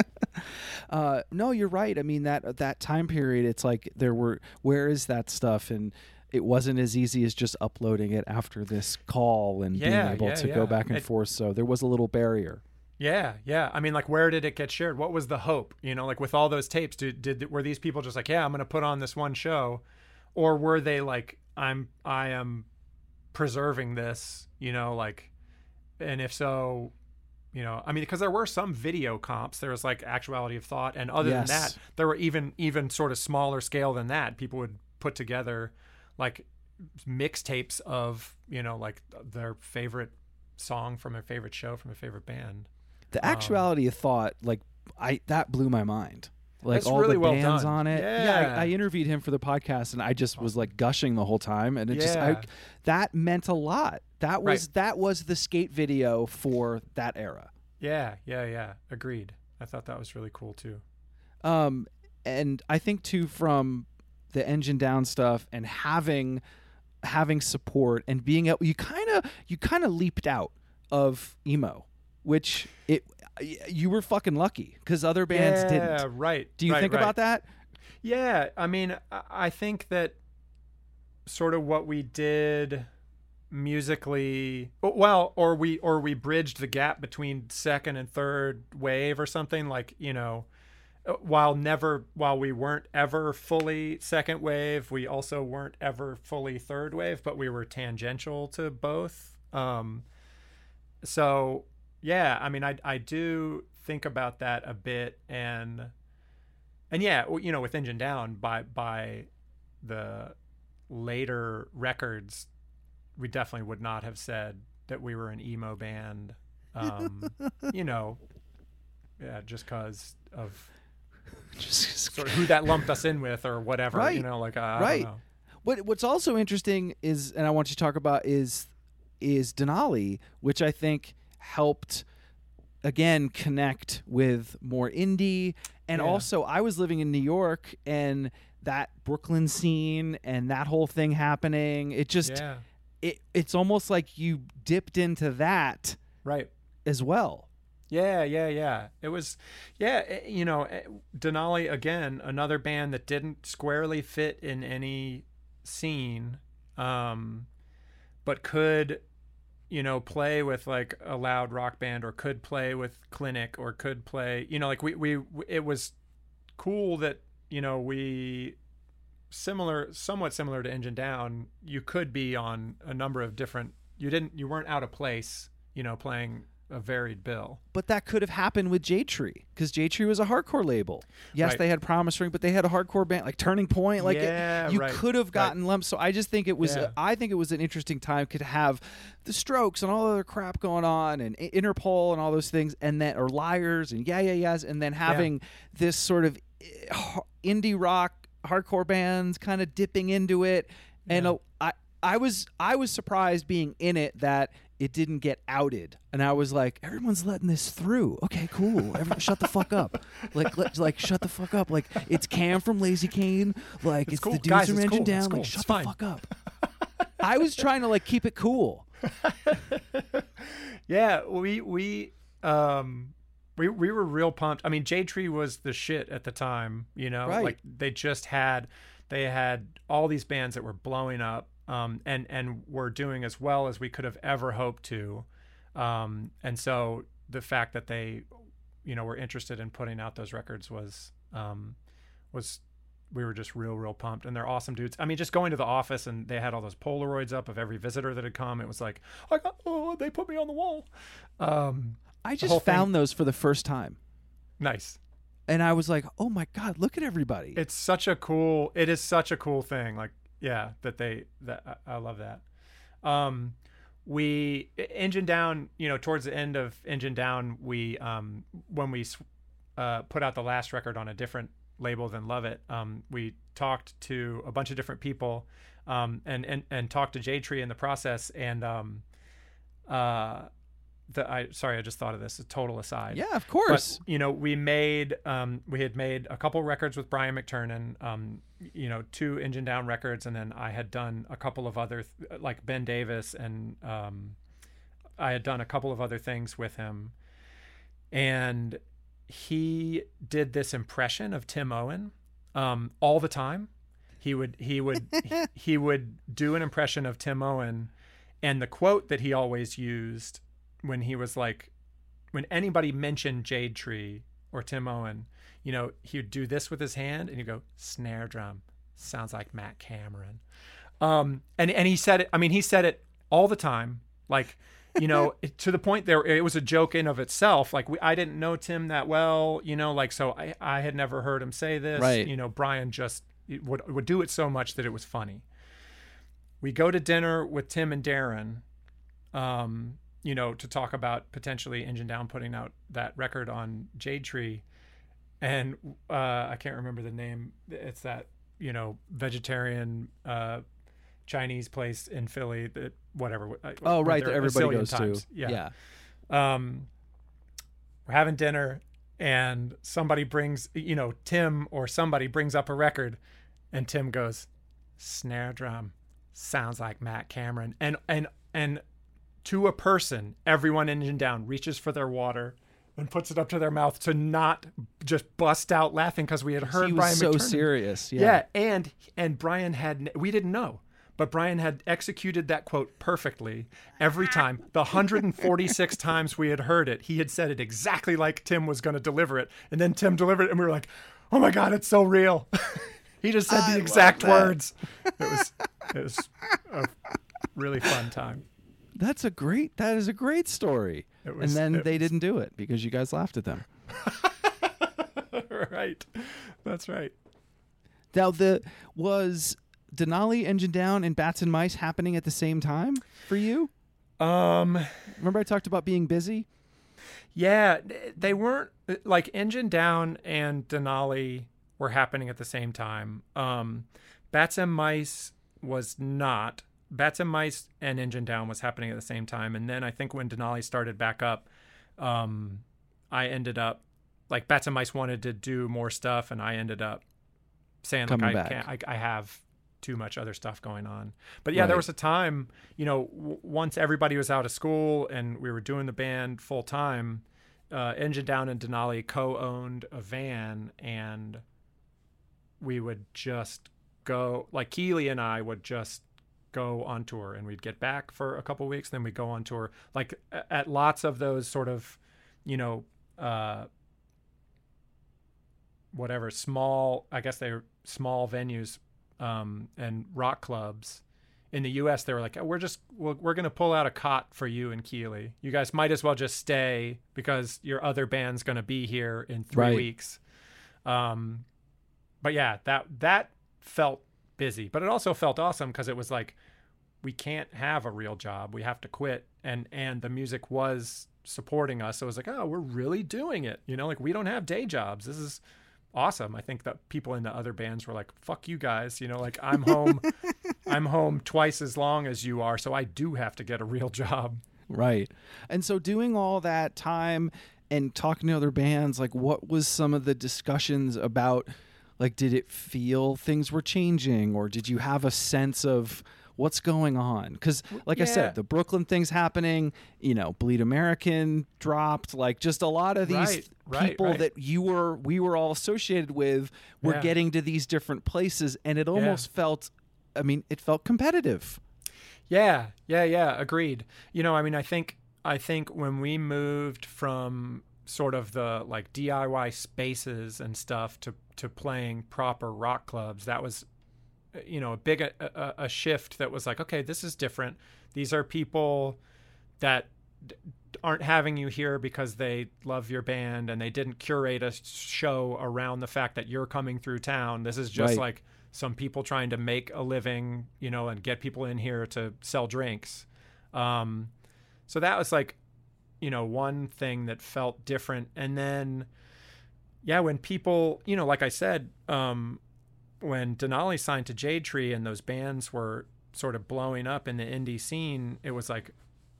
Uh, no, you're right. I mean that that time period, it's like there were where is that stuff, and it wasn't as easy as just uploading it after this call and Yeah, being able yeah, to yeah. go back and It- forth. So there was a little barrier. Yeah, yeah. I mean, like, where did it get shared? What was the hope? You know, like with all those tapes, did did were these people just like, yeah, I'm going to put on this one show, or were they like, I'm I am preserving this? You know, like, and if so, you know, I mean, because there were some video comps. There was like Actuality of Thought, and other Yes. than that, there were even even sort of smaller scale than that. People would put together like mixtapes of you know like their favorite song from their favorite show from a favorite band. The Um, actuality of thought, like I that blew my mind. Like That's all really the well bands done. on it. Yeah. I, I interviewed him for the podcast, and I just was like gushing the whole time, and it just I, that meant a lot. That was Right. that was the skate video for that era. Yeah, yeah, yeah. Agreed. I thought that was really cool too. Um, and I think too from the engine down stuff and having having support and being able you kind of you kind of leaped out of emo, which it you were fucking lucky because other bands yeah, didn't. Yeah, right. Do you right, think right. about that? Yeah, I mean, I- think that sort of what we did musically well or we or we bridged the gap between second and third wave or something like you know uh, while never while we weren't ever fully second wave we also weren't ever fully third wave but we were tangential to both um so yeah i mean i i do think about that a bit and and yeah you know with engine down by by the later records we definitely would not have said that we were an emo band um [laughs] you know yeah just because of [laughs] Just sort of who that lumped us in with or whatever Right. you know like I, I Right. don't know. What What's also interesting is, and I want you to talk about is is Denali, which I think helped again connect with more indie, and Yeah. also I was living in New York and that Brooklyn scene and that whole thing happening. It just yeah it it's almost like you dipped into that right as well. Yeah, yeah, yeah. It was, yeah, eh, you know, eh, Denali again, another band that didn't squarely fit in any scene, um, but could, you know, play with like a loud rock band or could play with Clinic or could play, you know, like we we it was cool that you know we similar, somewhat similar to Engine Down. You could be on a number of different. You didn't. You weren't out of place. You know, playing a varied bill. But that could have happened with Jade Tree because Jade Tree was a hardcore label. Yes, Right. they had Promise Ring, but they had a hardcore band like Turning Point. Like it- Yeah, you right, could have right. gotten lumps. So I just think it was. Yeah. I think it was an interesting time. Could have the Strokes and all the other crap going on, and Interpol and all those things, and then or Liars and yeah, yeah, yes, and then having this sort of eh, indie rock hardcore bands kind of dipping into it, and Yeah. uh, I I was I was surprised being in it that it didn't get outed, and I was like, everyone's letting this through. Okay, cool. Everyone, shut the fuck up. Like, let, like shut the fuck up. Like it's Cam from Lazycain. Like it's, cool. the dudes Guys, from Engine cool. Down. cool. Like It's shut fine. the fuck up. I was trying to like keep it cool. [laughs] Yeah, we we um we we were real pumped. I mean, Jade Tree was the shit at the time. You know, Right. like they just had they had all these bands that were blowing up, um, and and were doing as well as we could have ever hoped to, um, and so the fact that they, you know, were interested in putting out those records was um was we were just real real pumped. And they're awesome dudes. I mean just going to the office and they had all those polaroids up of every visitor that had come. It was like i got oh they put me on the wall. Um I just thing- found those for the first time, nice. And I was like, oh my god, look at everybody. it's such a cool it is such a cool thing. Like yeah that they that i, I love that. Um we engine down you know towards the end of engine down we um when we uh put out the last record on a different label than Lovitt um we talked to a bunch of different people um and and and talked to Jade Tree in the process and um uh the i sorry i just thought of this a total aside. Yeah, of but course. you know we made um, we had made a couple records with Brian McTernan um, you know two engine down records and then i had done a couple of other th- like ben davis and um, i had done a couple of other things with him. And he did this impression of tim owen um, all the time. He would he would [laughs] he would do an impression of tim owen and the quote that he always used when he was like when anybody mentioned Jade Tree or Tim Owen, you know, he would do this with his hand and he'd go, snare drum. Sounds like Matt Cameron. Um, and, and he said it, I mean, he said it all the time. Like, you know, [laughs] to the point there, it was a joke in of itself. Like we, I didn't know Tim that well, you know, like, so I, I had never heard him say this, Right. you know, Brian just would, would do it so much that it was funny. We go to dinner with Tim and Darren, um, you know, to talk about potentially Engine Down putting out that record on Jade Tree, and uh, I can't remember the name. It's that you know vegetarian uh, Chinese place in Philly that whatever. uh, oh, right, that everybody goes times. to. Yeah. yeah. Um, we're having dinner, and somebody brings you know Tim or somebody brings up a record, and Tim goes, snare drum sounds like Matt Cameron, and and and to a person, everyone engine down reaches for their water and puts it up to their mouth to not just bust out laughing because we had heard he was Brian so McTernan. serious. Yeah. Yeah. and and Brian had we didn't know, but Brian had executed that quote perfectly every time. The 146 [laughs] times we had heard it, he had said it exactly like Tim was going to deliver it, and then Tim delivered it, and we were like, "Oh my god, it's so real." [laughs] he just said I the exact words. It was it was a really fun time. That's a great. That is a great story. Was- and then they didn't do it because you guys laughed at them. [laughs] right, that's right. Now the was Denali Engine Down and Bats and Mice happening at the same time for you? Um. Remember I talked about being busy? Yeah, they weren't like Engine Down and Denali were happening at the same time. Um, Bats and Mice was not. Bats and Mice and Engine Down was happening at the same time, and then I think when Denali started back up, um, I ended up like Bats and Mice wanted to do more stuff, and I ended up saying Coming like I back. can't. I, I have too much other stuff going on. But yeah, there was a time, you know, w- once everybody was out of school and we were doing the band full time, uh, Engine Down and Denali co-owned a van, and we would just go like Keeley and I would just go on tour, and we'd get back for a couple weeks, then we'd go on tour. Like at lots of those sort of, you know, uh, whatever small i guess they're small venues um, and rock clubs in the us they were like oh, we're just we're, we're going to pull out a cot for you and keeley you guys might as well just stay because your other band's going to be here in three Right. weeks um, but yeah that that felt busy but it also felt awesome because it was like we can't have a real job. We have to quit. And and the music was supporting us. So it was like oh we're really doing it. You know like we don't have day jobs. This is awesome. I think that people in the other bands were like fuck you guys. You know like i'm home. [laughs] I'm home twice as long as you are so i do have to get a real job. Right. And so doing all that time and talking to other bands, like what was some of the discussions about like did it feel things were changing or did you have a sense of what's going on? Cuz like I said, the Brooklyn thing's happening, you know, Bleed American dropped, like just a lot of these Right, right, people right. that you were we were all associated with were Yeah. getting to these different places and it almost felt I mean, it felt competitive. Yeah, yeah, yeah. Agreed. You know, I mean, I think I think when we moved from sort of the like DIY spaces and stuff to to playing proper rock clubs, that was uh, you know a big a, a, a shift that was like, okay, this is different. These are people that d- aren't having you here because they love your band and they didn't curate a show around the fact that you're coming through town. This is just Right. like some people trying to make a living, you know, and get people in here to sell drinks. Um, so that was like, you know, one thing that felt different. And then, yeah, when people, you know, like I said, um, when Denali signed to Jade Tree and those bands were sort of blowing up in the indie scene, it was like,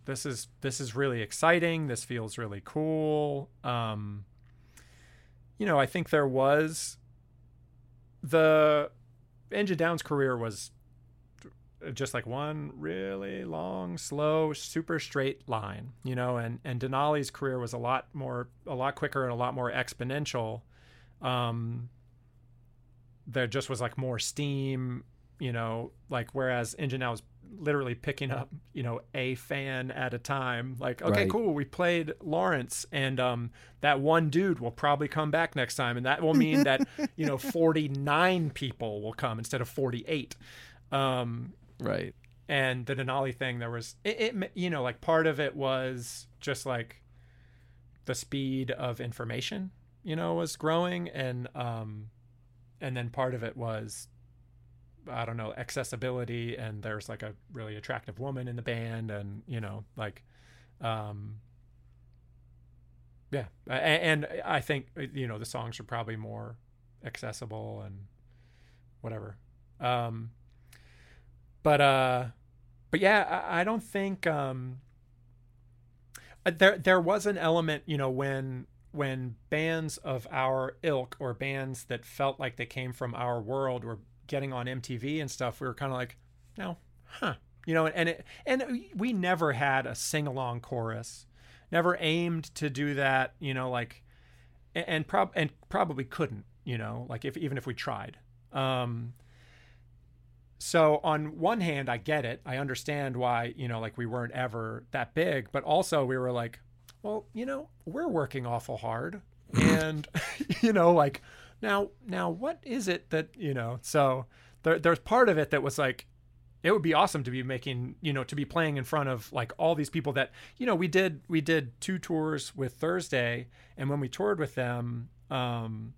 this is this is really exciting. This feels really cool. Um, you know, I think there was the Engine Down's career was just like one really long, slow, super straight line, you know, and and Denali's career was a lot more, a lot quicker and a lot more exponential. Um, there just was like more steam, you know, like whereas Engine Down was literally picking up, you know, a fan at a time. Like, okay, Right. cool, we played Lawrence, and um, that one dude will probably come back next time, and that will [laughs] mean that you know, forty nine people will come instead of forty eight. Um, Right. and the Denali thing, there was it, it, you know, like part of it was just like the speed of information, you know, was growing, and um, and then part of it was I don't know accessibility, and there's like a really attractive woman in the band, and you know, like, um, yeah, A- and I think you know the songs are probably more accessible and whatever. Um, but uh, but yeah, I, I don't think um, uh, there there was an element, you know, when when bands of our ilk or bands that felt like they came from our world were getting on MTV and stuff, we were kind of like, no, huh, you know, and it and we never had a sing along chorus, never aimed to do that, you know, like, and, and prob and probably couldn't, you know, like if even if we tried. Um, so on one hand, I get it. I understand why, you know, like we weren't ever that big, but also we were like, well, you know, we're working awful hard. And, [laughs] you know, like now, now what is it that, you know, so there, there's part of it that was like, it would be awesome to be making, you know, to be playing in front of like all these people that, you know, we did, we did two tours with Thursday. And when we toured with them, um,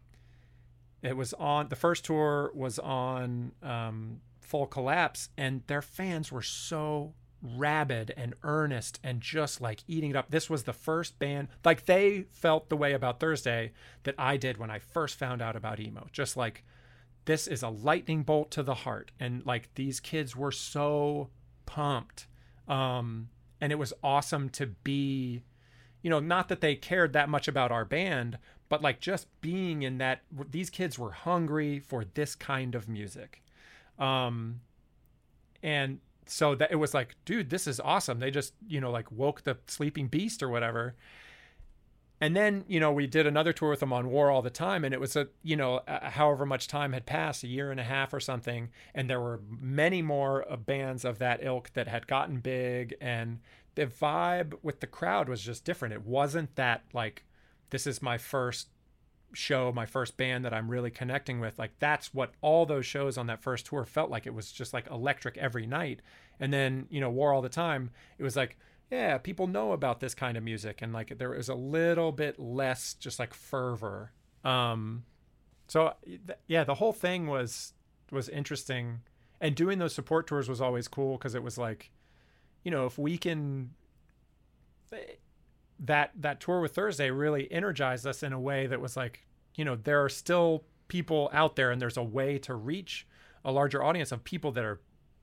it was on the first tour was on um, full collapse and their fans were so rabid and earnest and just like eating it up. This was the first band like they felt the way about thursday that i did when i first found out about emo. Just like this is a lightning bolt to the heart and like these kids were so pumped. Um and it was awesome to be you know not that they cared that much about our band but like just being in that these kids were hungry for this kind of music um and so that it was like dude this is awesome. They just you know like woke the sleeping beast or whatever. And then you know we did another tour with them on war all the time and it was a you know a, however much time had passed a year and a half or something and there were many more uh, bands of that ilk that had gotten big and the vibe with the crowd was just different. It wasn't that like this is my first show, my first band that I'm really connecting with. Like that's what all those shows on that first tour felt like. It was just like electric every night. And then, you know, War All the Time, it was like, yeah, people know about this kind of music. And like there was a little bit less just like fervor. Um so th- yeah, the whole thing was was interesting. And doing those support tours was always cool because it was like, you know, if we can that that tour with Thursday really energized us in a way that was like, you know, there are still people out there and there's a way to reach a larger audience of people that are,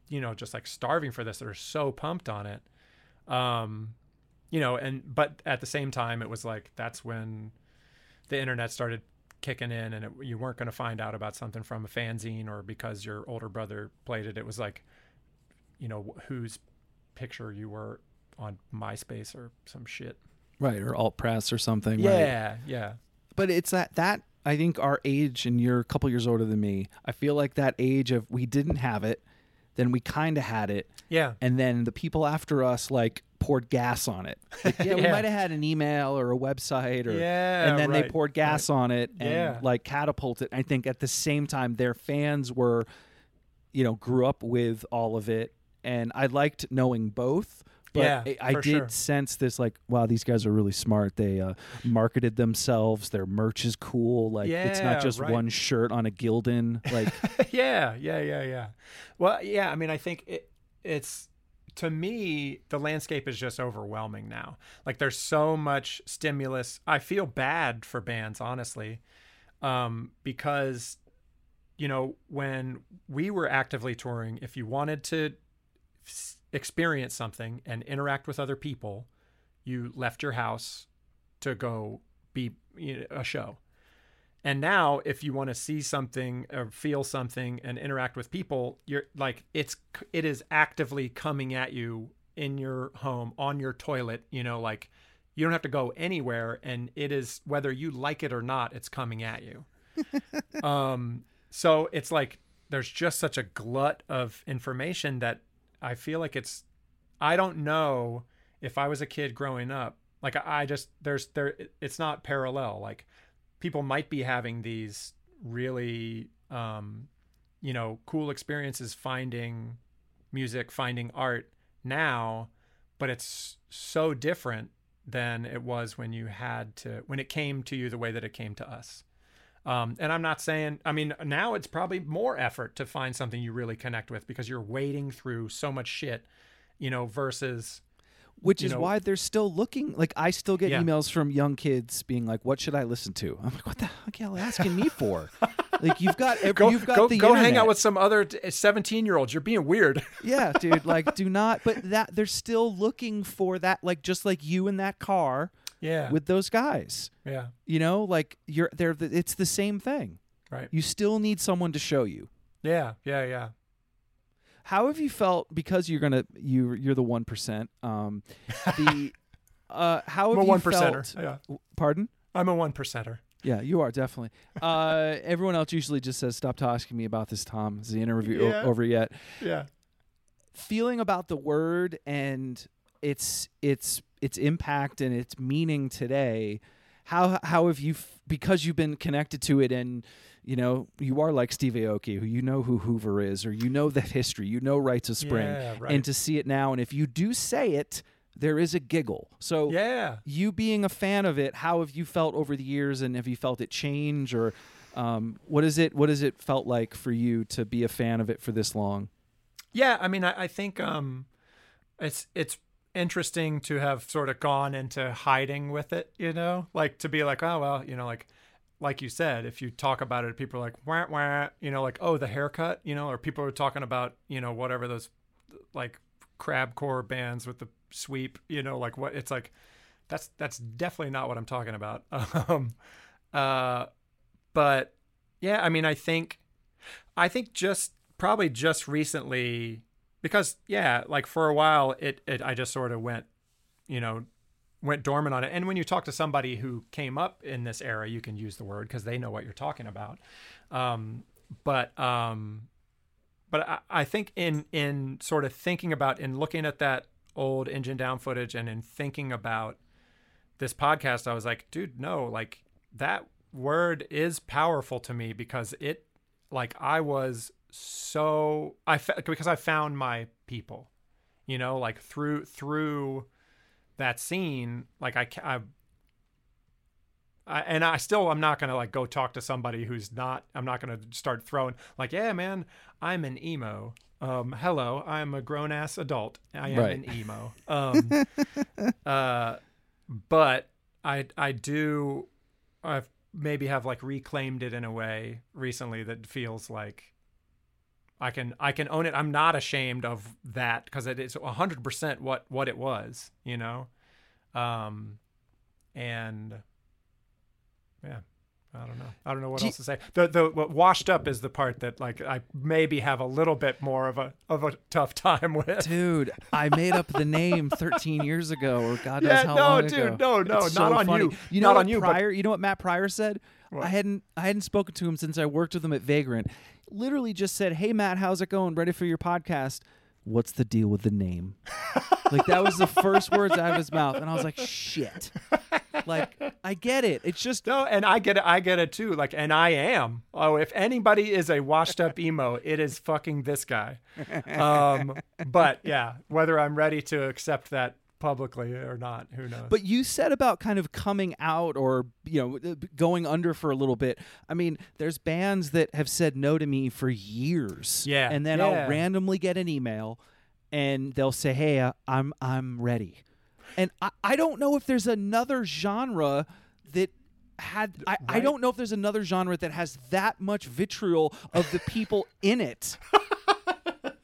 you know, just like starving for this that are so pumped on it. Um, you know, and but at the same time it was like that's when the internet started kicking in and it, you weren't going to find out about something from a fanzine or because your older brother played it. It was like, you know, whose picture you were on MySpace or some shit. Right, or alt press or something. Yeah, right? yeah. But it's that that I think our age, and you're a couple years older than me. I feel like that age of we didn't have it, then we kind of had it, Yeah. and then the people after us like poured gas on it. [laughs] Like, yeah, we might have had an email or a website, or Yeah, and then they poured gas on it and Yeah. like catapulted. I think at the same time, their fans were, you know, grew up with all of it, and I liked knowing both. But Yeah, I, I did sure. sense this, like, wow, these guys are really smart. They uh, marketed themselves. Their merch is cool. Like, it's not just right. one shirt on a Gildan. Like, [laughs] yeah, yeah, yeah, yeah. Well, yeah, I mean, I think it, it's to me the landscape is just overwhelming now. Like there's so much stimulus. I feel bad for bands honestly. Um because you know, when we were actively touring, if you wanted to experience something and interact with other people, you left your house to go be you know, a show. And now, if you want to see something or feel something and interact with people, you're like it's it is actively coming at you in your home on your toilet. You know, like you don't have to go anywhere, and it is whether you like it or not, it's coming at you. [laughs] um, so it's like there's just such a glut of information that I feel like it's. I don't know if I was a kid growing up. Like I just there's there it's not parallel. Like people might be having these really um you know cool experiences finding music finding art now but it's so different than it was when you had to when it came to you the way that it came to us um, and i'm not saying i mean now it's probably more effort to find something you really connect with because you're wading through so much shit you know versus which is know- why they're still looking. Like, I still get Yeah. emails from young kids being like, "What should I listen to?" I'm like, "What the heck are you asking me for?" [laughs] like, you've got every, go you've got go, the go hang out with some other 17 year olds you're being weird [laughs] yeah, dude. Like, do not. But that they're still looking for that. Like, just like you in that car yeah with those guys. yeah You know, like you're they're. The, it's the same thing. right You still need someone to show you. yeah yeah yeah How have you felt because you're gonna you you're the one percent? Um, the [laughs] uh, how have i'm a you one percenter felt? yeah Pardon? i'm a one percenter Yeah, you are definitely. Uh, [laughs] everyone else usually just says, "Stop asking me about this, Tom. Is the interview o- over yet?" yeah Feeling about the word and its its its impact and its meaning today. How how have you f- because you've been connected to it and you know you are like Steve Aoki, who you know who Hoover is, or you know the [laughs] history, you know Rites of Spring, Yeah, right. and to see it now, and if you do say it, there is a giggle. So yeah you being a fan of it, how have you felt over the years, and have you felt it change, or um, what is it? What has it felt like for you to be a fan of it for this long? Yeah, I mean, I, I think um, it's it's interesting to have sort of gone into hiding with it, you know, like to be like, oh well, you know, like like you said, if you talk about it, people are like, wah wah, you know, like oh the haircut, you know, or people are talking about you know whatever those like crabcore bands with the sweep, you know, like what it's like. That's that's definitely not what I'm talking about. [laughs] Um, uh, but yeah, I mean, I think I think just probably just recently because yeah, like for a while it, it I just sort of went, you know, went dormant on it. And when you talk to somebody who came up in this era, you can use the word because they know what you're talking about. Um, but um, but I, I think in in sort of thinking about in looking at that old engine down footage and in thinking about this podcast, I was like, dude, no, like that word is powerful to me because it like I was so I because I found my people. You know, like through through that scene, like I I I, and I still I'm not gonna like go talk to somebody who's not I'm not gonna start throwing like yeah man I'm an emo um hello I'm a grown ass adult I am Right. an emo um [laughs] uh but I I do I've maybe have like reclaimed it in a way recently that feels like I can I can own it. I'm not ashamed of that because it is 100% what what it was you know? Um and yeah i don't know i don't know what Do else to say the the what washed up is the part that like i maybe have a little bit more of a of a tough time [laughs] with Dude, I made up the name 13 years ago, or God knows Yeah, how no, long dude, ago. no, no, It's not so on funny. you. You know Not on you, but- Pryor? You know what Matt Pryor said? What? I hadn't I hadn't spoken to him since I worked with him at Vagrant. Literally just said, "Hey Matt, how's it going? Ready for your podcast?" What's the deal with the name? like that was the first words out of his mouth, and I was like, "Shit!" Like I get it. It's just no and i get it i get it too like and i am oh if anybody is a washed up emo it is fucking this guy um but yeah whether i'm ready to accept that publicly or not who knows But you said about kind of coming out or, you know, going under for a little bit. I mean, there's bands that have said no to me for years. Yeah, And then yeah. I'll randomly get an email and they'll say, "Hey, uh, I'm I'm ready." And I, I don't know if there's another genre that had I, I don't know if there's another genre that has that much vitriol of the people in it. [laughs]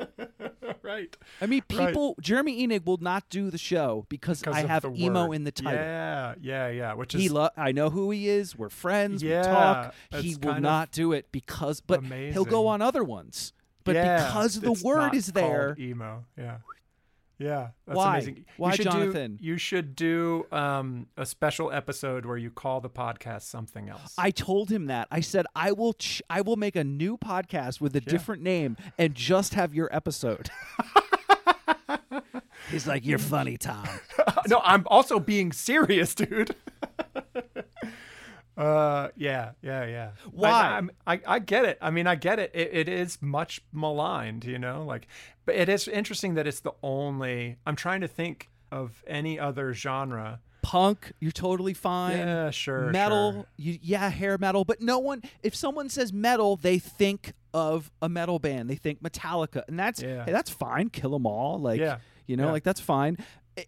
[laughs] right I mean, Right. people. Jeremy Enigk will not do the show because, because I have emo word. in the title. yeah yeah yeah which is He lo- I know who he is. We're friends. Yeah, we talk. He will not do it because, but he'll go on other ones. But Yeah, because the word is there, emo yeah yeah that's Why? amazing Why, you Jonathan? do you should do um a special episode where you call the podcast something else I told him that. I said I will. Ch- I will make a new podcast with a different name and just have your episode. [laughs] He's like, "You're funny, Tom." [laughs] no i'm also being serious dude [laughs] uh yeah yeah yeah Why? I, I, I get it i mean i get it. it it is much maligned you know like but it is interesting that it's the only i'm trying to think of any other genre Punk, you're totally fine. yeah sure metal, sure. You, yeah, hair metal. But no one. If someone says metal, they think of a metal band. They think Metallica, and that's Yeah. hey, that's fine. Kill them all. Like Yeah. you know, Yeah. like that's fine.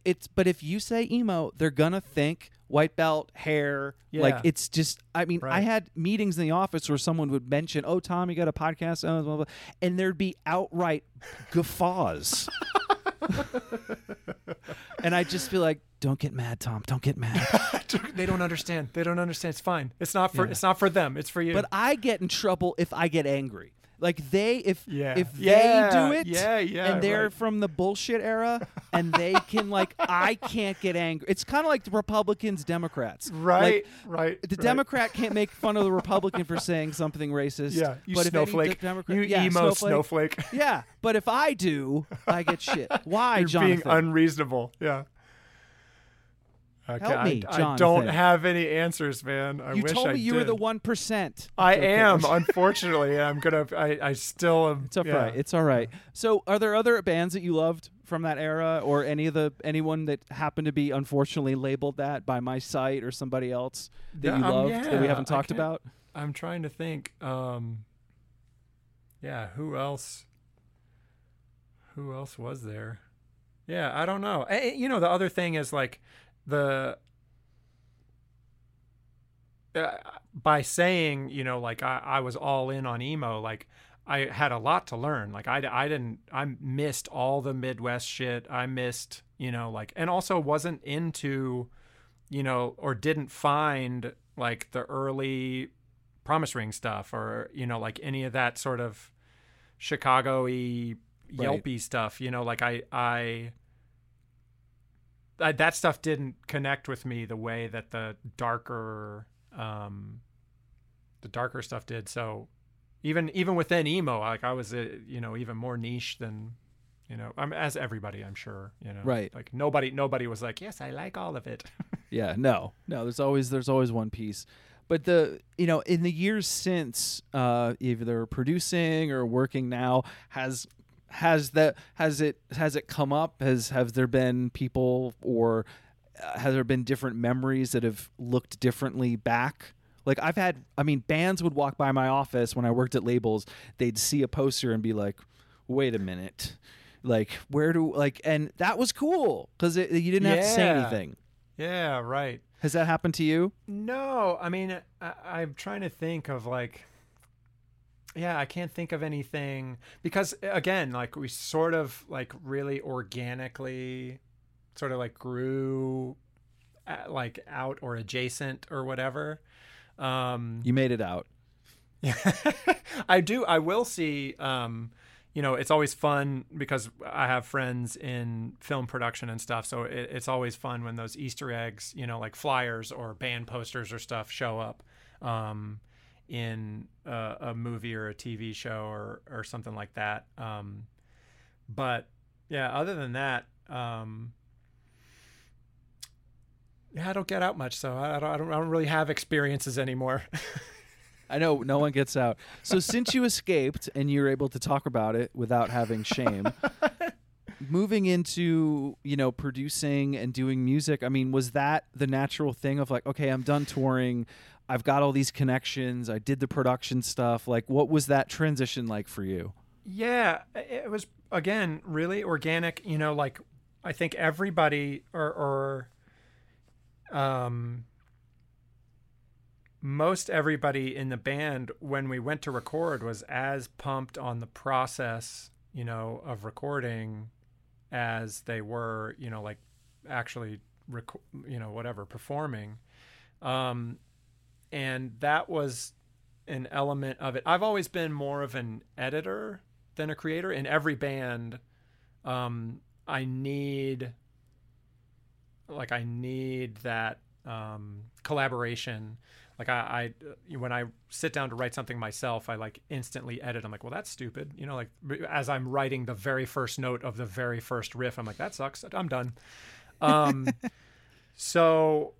It's but if you say emo, they're gonna think white belt, hair. Like it's just. I mean, I had meetings in the office where someone would mention, "Oh, Tom, you got a podcast," oh, blah, blah, blah," and there'd be outright guffaws. [laughs] and I'd just be like, "Don't get mad, Tom. Don't get mad." [laughs] they don't understand they don't understand it's fine it's not for Yeah. it's not for them it's for you But I get in trouble if I get angry. Like they, if Yeah. if Yeah, they do it, yeah, yeah, and they're right. from the bullshit era, and they [laughs] can like, I can't get angry. It's kind of like the Republicans, Democrats, right Like, right the right. Democrat can't make fun of the Republican for saying something racist. yeah you but snowflake if any Democrat, you yeah, emo snowflake. snowflake Yeah, but if I do, I get shit. [laughs] Why, You're Jonathan? being unreasonable. Yeah. Okay, Help I- me, I, don't Jonathan. have any answers, man. I you wish told I me you were the one percent. I am, [laughs] unfortunately. I'm gonna. I, I still am. It's all yeah. right. It's all right. So, are there other bands that you loved from that era, or any of the anyone that happened to be unfortunately labeled that by my site or somebody else that Yeah, you um, loved that we haven't talked about? I'm trying to think. Um. Yeah. Who else? Who else was there? Yeah, I don't know. You know, the other thing is like the uh, by saying, you know, like I, I was all in on emo, like I had a lot to learn. Like I, I didn't, I missed all the Midwest shit. I missed, you know, like, and also wasn't into, you know, or didn't find like the early Promise Ring stuff or, you know, like any of that sort of Chicago-y, Right. Yelpy stuff. You know, like I, I, I, that stuff didn't connect with me the way that the darker um the darker stuff did so even even within emo like i was uh, you know even more niche than you know i'm as everybody i'm sure you know Right. like nobody nobody was like yes i like all of it [laughs] Yeah, no, no. There's always there's always one piece. but the you know in the years since uh, either producing or working now has has that has it has it come up? Has have there been people or uh, has there been different memories that have looked differently back? Like i've had i mean bands would walk by my office when i worked at labels they'd see a poster and be like wait a minute. Like where do like and that was cool because you didn't have to say anything. Yeah, right. has that happened to you? No, I mean, I, I'm trying to think of like, yeah, I can't think of anything because again, like we sort of like really organically, sort of like grew, uh, like out or adjacent or whatever. Um, you made it out yeah, [laughs] I do. I will see. Um, you know, it's always fun because I have friends in film production and stuff. So it, it's always fun when those Easter eggs, you know, like flyers or band posters or stuff show up um, in a, a movie or a TV show or or something like that. Um, but yeah, other than that, um, yeah, I don't get out much, so I don't, I don't, I don't really have experiences anymore. [laughs] I know no one gets out. So since you escaped and you're able to talk about it without having shame, [laughs] moving into, you know, producing and doing music, I mean, was that the natural thing of like, okay, I'm done touring. I've got all these connections. I did the production stuff. Like what was that transition like for you? Yeah, it was again really organic. You know, like I think everybody or, or um, most everybody in the band when we went to record was as pumped on the process, you know, of recording as they were, you know, like actually, rec- you know, whatever performing. Um, and that was an element of it. I've always been more of an editor than a creator. In every band, um, I need like I need that um, collaboration. Like I, I, when I sit down to write something myself, I like instantly edit. I'm like, well, that's stupid. You know, like as I'm writing the very first note of the very first riff, I'm like, that sucks. I'm done. Um, [laughs] so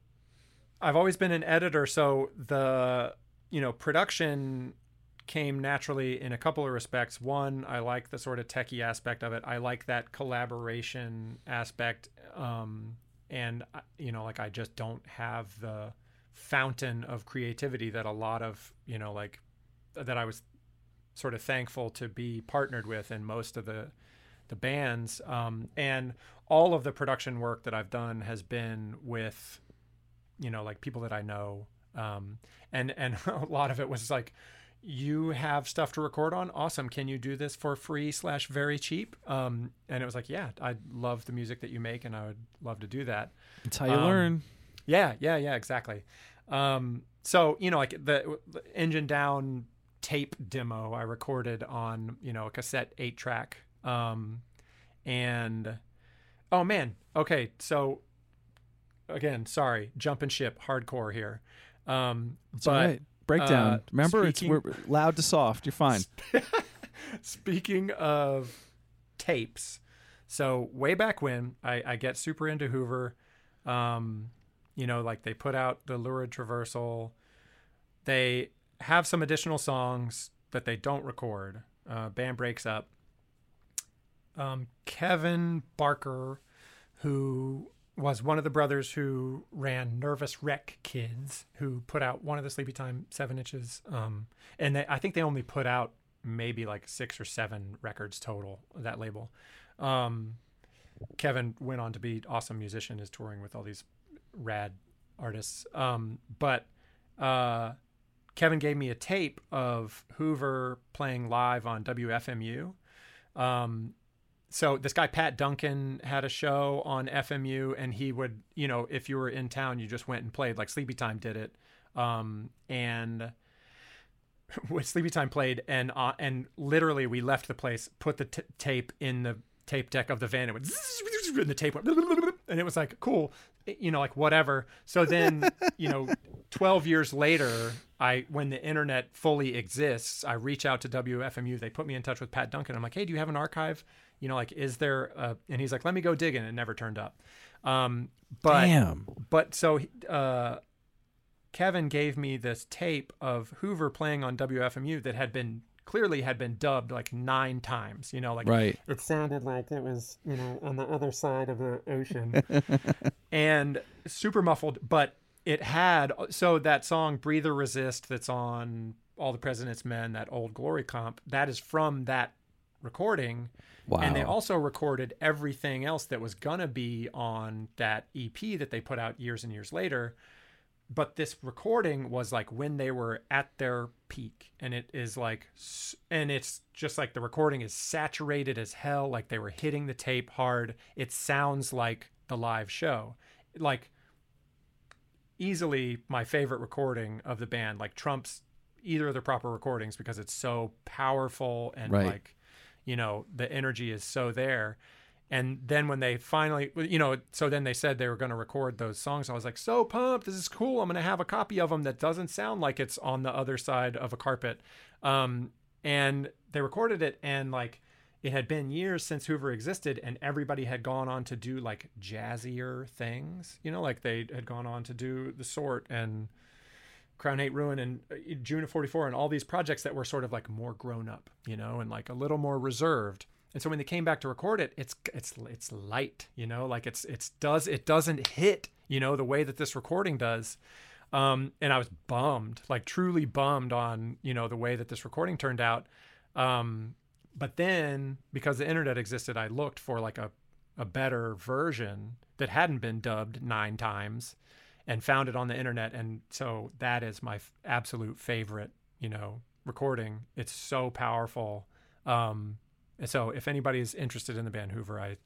I've always been an editor. So the, you know, production came naturally in a couple of respects. One, I like the sort of techie aspect of it. I like that collaboration aspect. Um, and you know, like I just don't have the fountain of creativity that a lot of, you know, like that I was sort of thankful to be partnered with in most of the the bands. Um, and all of the production work that I've done has been with, you know, like people that I know. Um, and and [laughs] a lot of it was like, you have stuff to record on. Awesome. Can you do this for free slash very cheap? Um, and it was like, yeah, I love the music that you make, and I would love to do that. That's how you Um, learn. Yeah, yeah, yeah, exactly. Um, so you know, like the, the engine down tape demo I recorded on you know a cassette eight track, um, and oh man, okay, so again, sorry, jumping ship, hardcore here. Um, It's but all right. Breakdown. uh, Remember, it's speaking- we're loud to soft. You're fine. [laughs] Speaking of tapes, so way back when I, I get super into Hoover, um, you know, like they put out the Lurid Traversal. They have some additional songs that they don't record. Uh, band breaks up. Um, Kevin Barker, who was one of the brothers who ran Nervous Wreck Kids, who put out one of the Sleepytime seven inches. Um, and they, I think they only put out maybe like six or seven records total. That label. Um, Kevin went on to be awesome musician, is touring with all these rad artists. Um, but uh, Kevin gave me a tape of Hoover playing live on WFMU. Um, so this guy Pat Duncan had a show on FMU, and he would, you know, if you were in town, you just went and played. Like Sleepytime did it, um, and [laughs] when Sleepytime played, and uh, and literally we left the place, put the t- tape in the tape deck of the van, it went, [laughs] and the tape went, [laughs] and it was like cool, you know, like whatever. So then, you know, twelve years later, I when the internet fully exists, I reach out to WFMU. They put me in touch with Pat Duncan. I'm like, hey, do you have an archive? You know, like, is there? A, and he's like, let me go digging. It never turned up. Um, but Damn. but so uh, Kevin gave me this tape of Hoover playing on WFMU that had been clearly had been dubbed like nine times. You know, like Right. it sounded like it was you know on the other side of the ocean [laughs] and super muffled but it had so that song breather resist that's on all the president's men that old glory comp that is from that recording Wow. and they also recorded everything else that was gonna be on that ep that they put out years and years later. But this recording was like when they were at their peak. And it is like and it's just like the recording is saturated as hell like they were hitting the tape hard. It sounds like the live show. Like easily my favorite recording of the band. Like trumps either of the proper recordings because it's so powerful and Right. like you know the energy is so there. And then when they finally you know so then they said they were going to record those songs. I was like so pumped this is cool i'm going to have a copy of them that doesn't sound like it's on the other side of a carpet. Um, and they recorded it and like it had been years since hoover existed and everybody had gone on to do like jazzier things. You know like they had gone on to do the sort and Crown Hate Ruin and uh, June of 44 and all these projects that were sort of like more grown up, you know, and like a little more reserved. And so when they came back to record it, it's it's it's light, you know, like it's it's does it doesn't hit, you know, the way that this recording does. Um, and I was bummed, like truly bummed on, you know, the way that this recording turned out. Um, but then because the internet existed, I looked for like a a better version that hadn't been dubbed nine times and found it on the internet and so that is my f- absolute favorite you know recording it's so powerful um and so if anybody is interested in the band hoover i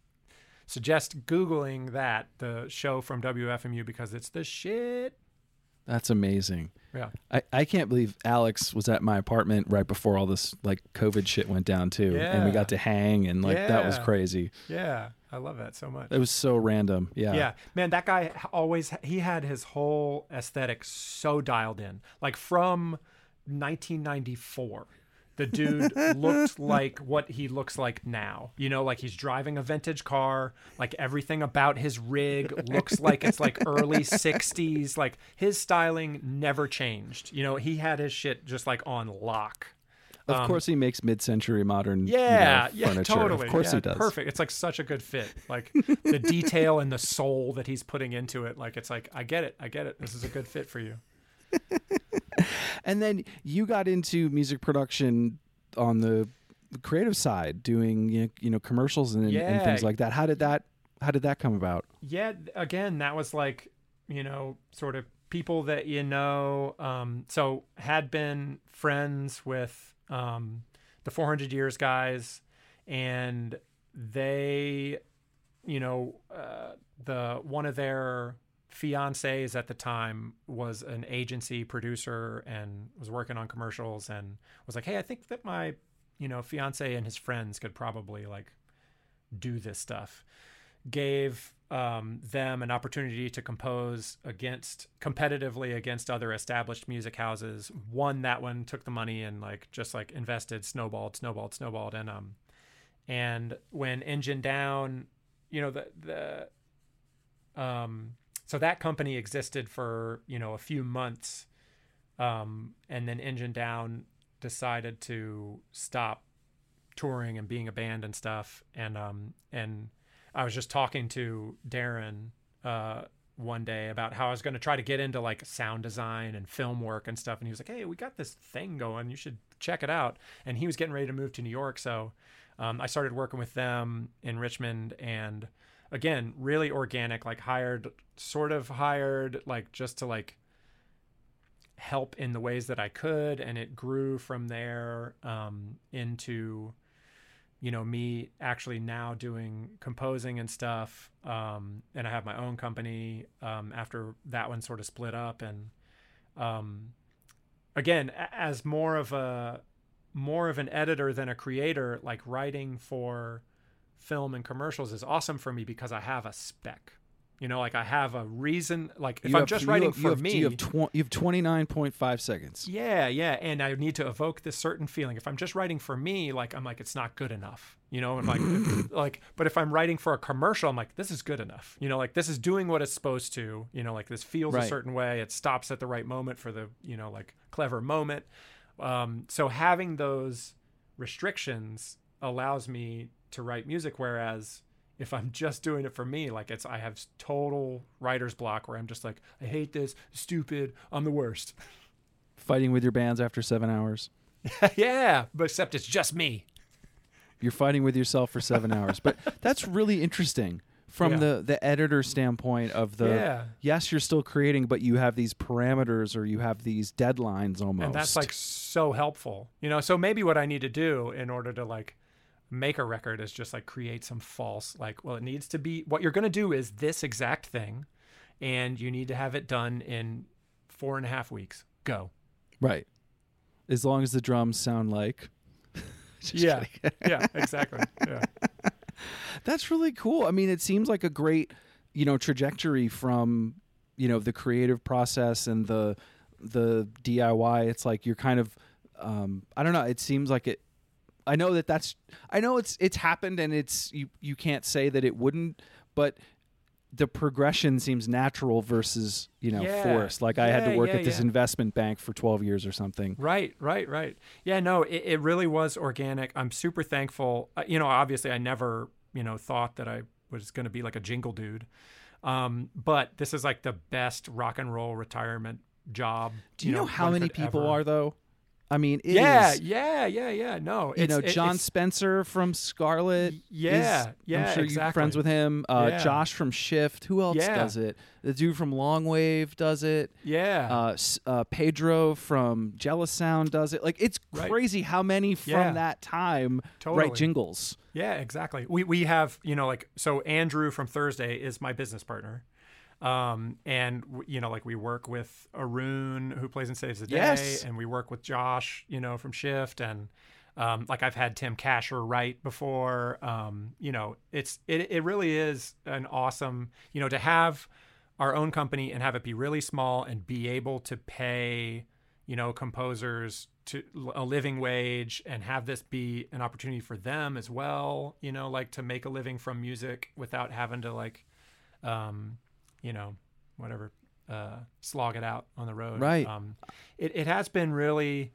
suggest googling that the show from wfmu because it's the shit That's amazing. yeah I, I can't believe Alex was at my apartment right before all this like COVID shit went down too. And we got to hang and like that was crazy. yeah i love that so much It was so random. Yeah. Yeah, man, that guy always he had his whole aesthetic so dialed in. Like from 1994, the dude [laughs] looked like what he looks like now. You know, like he's driving a vintage car. Like everything about his rig looks like it's like early [laughs] 60s. Like his styling never changed. You know, he had his shit just like on lock. Of course he makes mid century modern you know, Um, Yeah, yeah, furniture. totally. Of course Yeah, he does. Perfect. It's like such a good fit. Like the detail and the soul that he's putting into it. Like it's like I get it. I get it. This is a good fit for you. And then you got into music production on the creative side, doing you know, you know commercials and, and things like that. How did that how did that come about? Yeah. Again, that was like you know sort of people that you know. Um, so had been friends with um, the 400 years guys, and they, you know, uh, the one of their fiancés at the time was an agency producer and was working on commercials and was like, "Hey, I think that my, you know, fiance and his friends could probably like do this stuff." Gave um, them an opportunity to compose against competitively against other established music houses. Won that one, took the money and like just like invested, snowballed, snowballed, snowballed, and um, and when Engine Down, you know the the um so that company existed for you know a few months um and then engine down decided to stop touring and being a band and stuff and um and i was just talking to darren uh one day about how i was going to try to get into like sound design and film work and stuff and he was like hey we got this thing going you should check it out. And he was getting ready to move to new york so um, i started working with them in richmond and again really organic like hired sort of hired like just to like help in the ways that i could and it grew from there um, into you know me actually now doing composing and stuff um, and i have my own company um, after that one sort of split up and um, again as more of a more of an editor than a creator like writing for film and commercials is awesome for me because I have a spec. You know, like I have a reason. Like if You I'm have- just writing have- you for have, me, you have, tw- you have 29.5 seconds. yeah, yeah, and I need to evoke this certain feeling. If I'm just writing for me, like I'm like it's not good enough, you know. And like, [laughs] like, but if I'm writing for a commercial, I'm like this is good enough, you know. Like this is doing what it's supposed to, you know. Like this feels a certain way. It stops at the right moment for the, you know, like clever moment. Um, so having those restrictions allows me to write music, whereas if I'm just doing it for me, like it's I have total writer's block where I'm just like I hate this, stupid, I'm the worst. Fighting with your bands after seven hours. [laughs] yeah, but except it's just me. You're fighting with yourself for seven hours. But [laughs] that's really interesting from Yeah. the, the editor standpoint of the Yeah. yes, you're still creating, but you have these parameters or you have these deadlines almost. And that's like so helpful. You know, so maybe what I need to do in order to like make a record is just like create some false like well it needs to be what you're going to do is this exact thing and you need to have it done in four and a half weeks go right. As long as the drums sound like. [laughs] Yeah yeah exactly yeah [laughs] That's really cool. I mean, it seems like a great, you know, trajectory from, you know, the creative process and the the DIY. It's like you're kind of um I don't know, it seems like it I know that that's I know it's it's happened and it's you you can't say that it wouldn't, but the progression seems natural versus, you know, Yeah. forced. Like I had to work yeah, at this yeah. investment bank for 12 years or something. Right, right, right. Yeah, no, it, it really was organic. I'm super thankful. Uh, you know, obviously, I never, you know, thought that I was going to be like a jingle dude. Um, but this is like the best rock and roll retirement job. Do you, know, how many people ever- are though? I mean, it Yeah, is- yeah, yeah, yeah. No, you know John Spencer from Scarlet. yeah, is- yeah, I'm sure exactly. you're friends with him. Uh, Yeah. Josh from Shift. Who else Yeah. does it? The dude from Long Wave does it. yeah, Uh, uh, Pedro from Jealous Sound does it. Like it's Right. crazy how many from Yeah. that time Totally. write jingles. Yeah, exactly. We we have you know like so Andrew from Thursday is my business partner, um, and you know like we work with Arun who plays in Saves the Day, Yes. and we work with Josh you know from Shift, and um, like I've had Tim Kasher write before. Um, you know it's it it really is an awesome you know to have our own company and have it be really small and be able to pay you know composers to a living wage and have this be an opportunity for them as well you know like to make a living from music without having to like um you know whatever uh slog it out on the road Right. um it, it has been really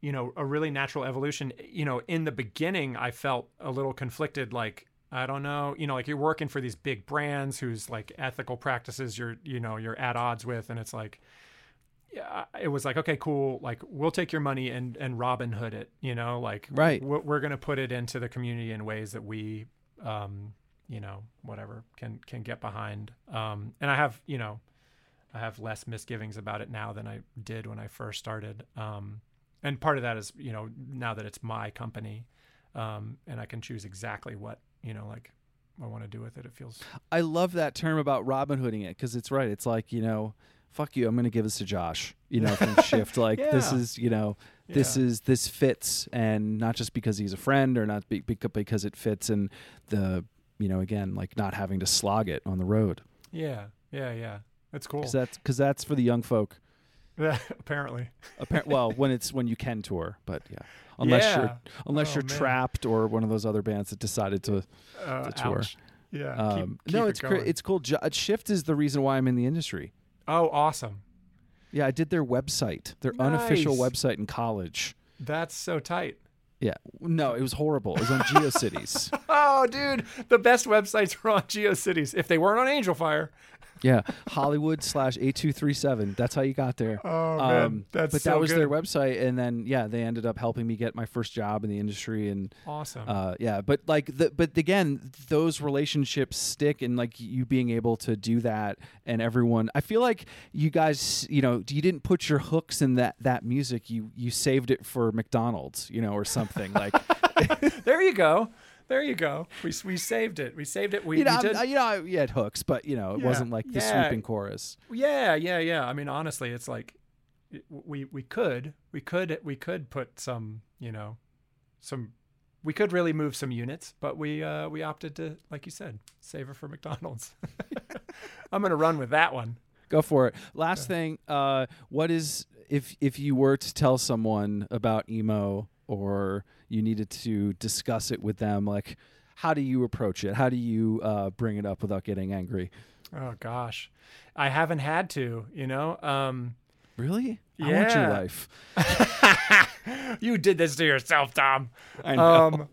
you know a really natural evolution you know in the beginning i felt a little conflicted like i don't know you know like you're working for these big brands whose like ethical practices you're you know you're at odds with and it's like yeah, it was like okay, cool. Like we'll take your money and and Robin Hood it. You know, like Right. We're, we're gonna put it into the community in ways that we, um, you know, whatever can can get behind. Um, and I have you know, I have less misgivings about it now than I did when I first started. Um, and part of that is you know now that it's my company, um, and I can choose exactly what you know like I want to do with it. It feels I love that term about Robin Hooding it because it's right. It's like you know, fuck you. I'm going to give this to Josh. You know, from [laughs] Shift. Like this is you know, this Yeah. is this fits, and not just because he's a friend or not be, because it fits, and the you know again like not having to slog it on the road yeah yeah yeah. That's cool. because that's because that's for the young folk. Yeah, [laughs] apparently. Appar- well, when it's when you can tour, but yeah, unless Yeah. you're unless Oh, you're man. trapped or one of those other bands that decided to. uh, the tour. ouch. Yeah. Um, keep, no, it's it it's cool. Jo- Shift is the reason why I'm in the industry. oh, awesome. Yeah, I did their website, their unofficial website in college. That's so tight. Yeah, no, it was horrible. It was on [laughs] GeoCities. Oh, dude, the best websites were on GeoCities. If they weren't on Angelfire. Yeah, [laughs] Hollywood slash eight two three seven. That's how you got there. Oh Um, that's but so that was their website, and then yeah, they ended up helping me get my first job in the industry, and awesome. uh, yeah, but like the but again, those relationships stick, and like you being able to do that, and everyone. I feel like you guys, you know, you didn't put your hooks in that that music. You you saved it for McDonald's, you know, or something like. [laughs] [laughs] there you go. There you go. We, we saved it. We saved it. We, you know, we did. I- you know, you had hooks, but you know, it Yeah, wasn't like the yeah. sweeping chorus. Yeah, yeah, yeah. I mean, honestly, it's like we we could we could we could put some you know some we could really move some units, but we uh, we opted to, like you said, save it for McDonald's. [laughs] I'm gonna run with that one. Go for it. Last thing, uh, what is if if you were to tell someone about emo or you needed to discuss it with them, like how do you approach it? How do you uh, bring it up without getting angry? Oh gosh, I haven't had to. You know. Um, Really? I want your Yeah. life. [laughs] you did this to yourself, Tom. I know. Um,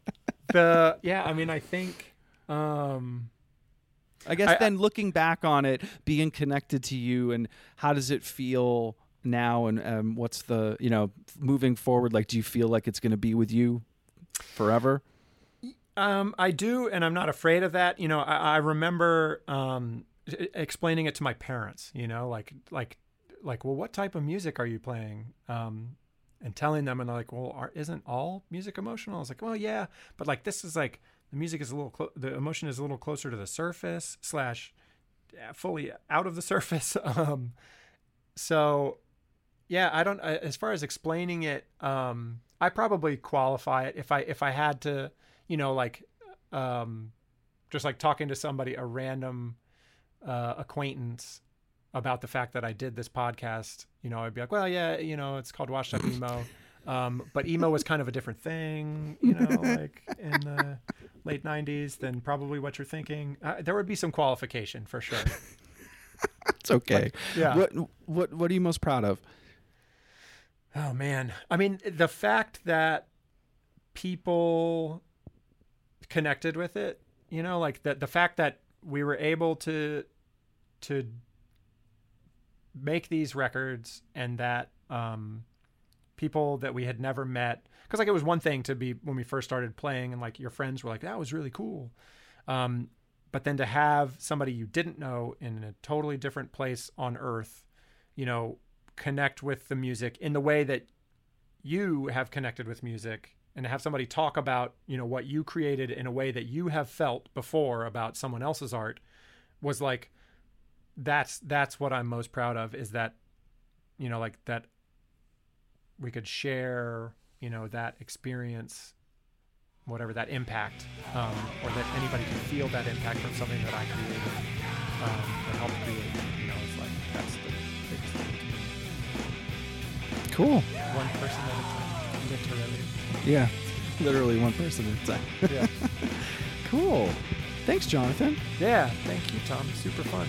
the yeah, I mean, I think. Um, I guess I- then looking back on it, being connected to you, and how does it feel now? And um, what's the you know moving forward? Like, do you feel like it's going to be with you forever? Um, I do, and I'm not afraid of that. You know, I, I remember um, explaining it to my parents. You know, like like like, well, what type of music are you playing? Um, and telling them, and they're like, well, are, isn't all music emotional? I was like, well, yeah, but like this is like the music is a little, clo- the emotion is a little closer to the surface slash fully out of the [laughs] surface. Um, so yeah, I don't. uh, As far as explaining it, um, I probably qualify it if I if I had to, you know, like, um, just like talking to somebody, a random uh, acquaintance about the fact that I did this podcast. You know, I'd be like, well, yeah, you know, it's called Washed Up [laughs] Emo, um, but emo was kind of a different thing, you know, like in the [laughs] late '90s than probably what you're thinking. Uh, there would be some qualification for sure. [laughs] It's okay. Yeah. What what what are you most proud of? Oh man. I mean, the fact that people connected with it, you know, like the the fact that we were able to to make these records and that um people that we had never met because like it was one thing to be when we first started playing and like your friends were like that was really cool um but then to have somebody you didn't know in a totally different place on earth you know connect with the music in the way that you have connected with music and to have somebody talk about you know what you created in a way that you have felt before about someone else's art was like that's that's what I'm most proud of is that you know like that we could share you know that experience whatever that impact um, or that anybody can feel that impact from something that I created um, or helped create you know it's like that's the Cool. one person at a time literally Yeah. Literally one person at a time. yeah [laughs] Cool. Thanks, Jonathan. yeah thank you Tom super fun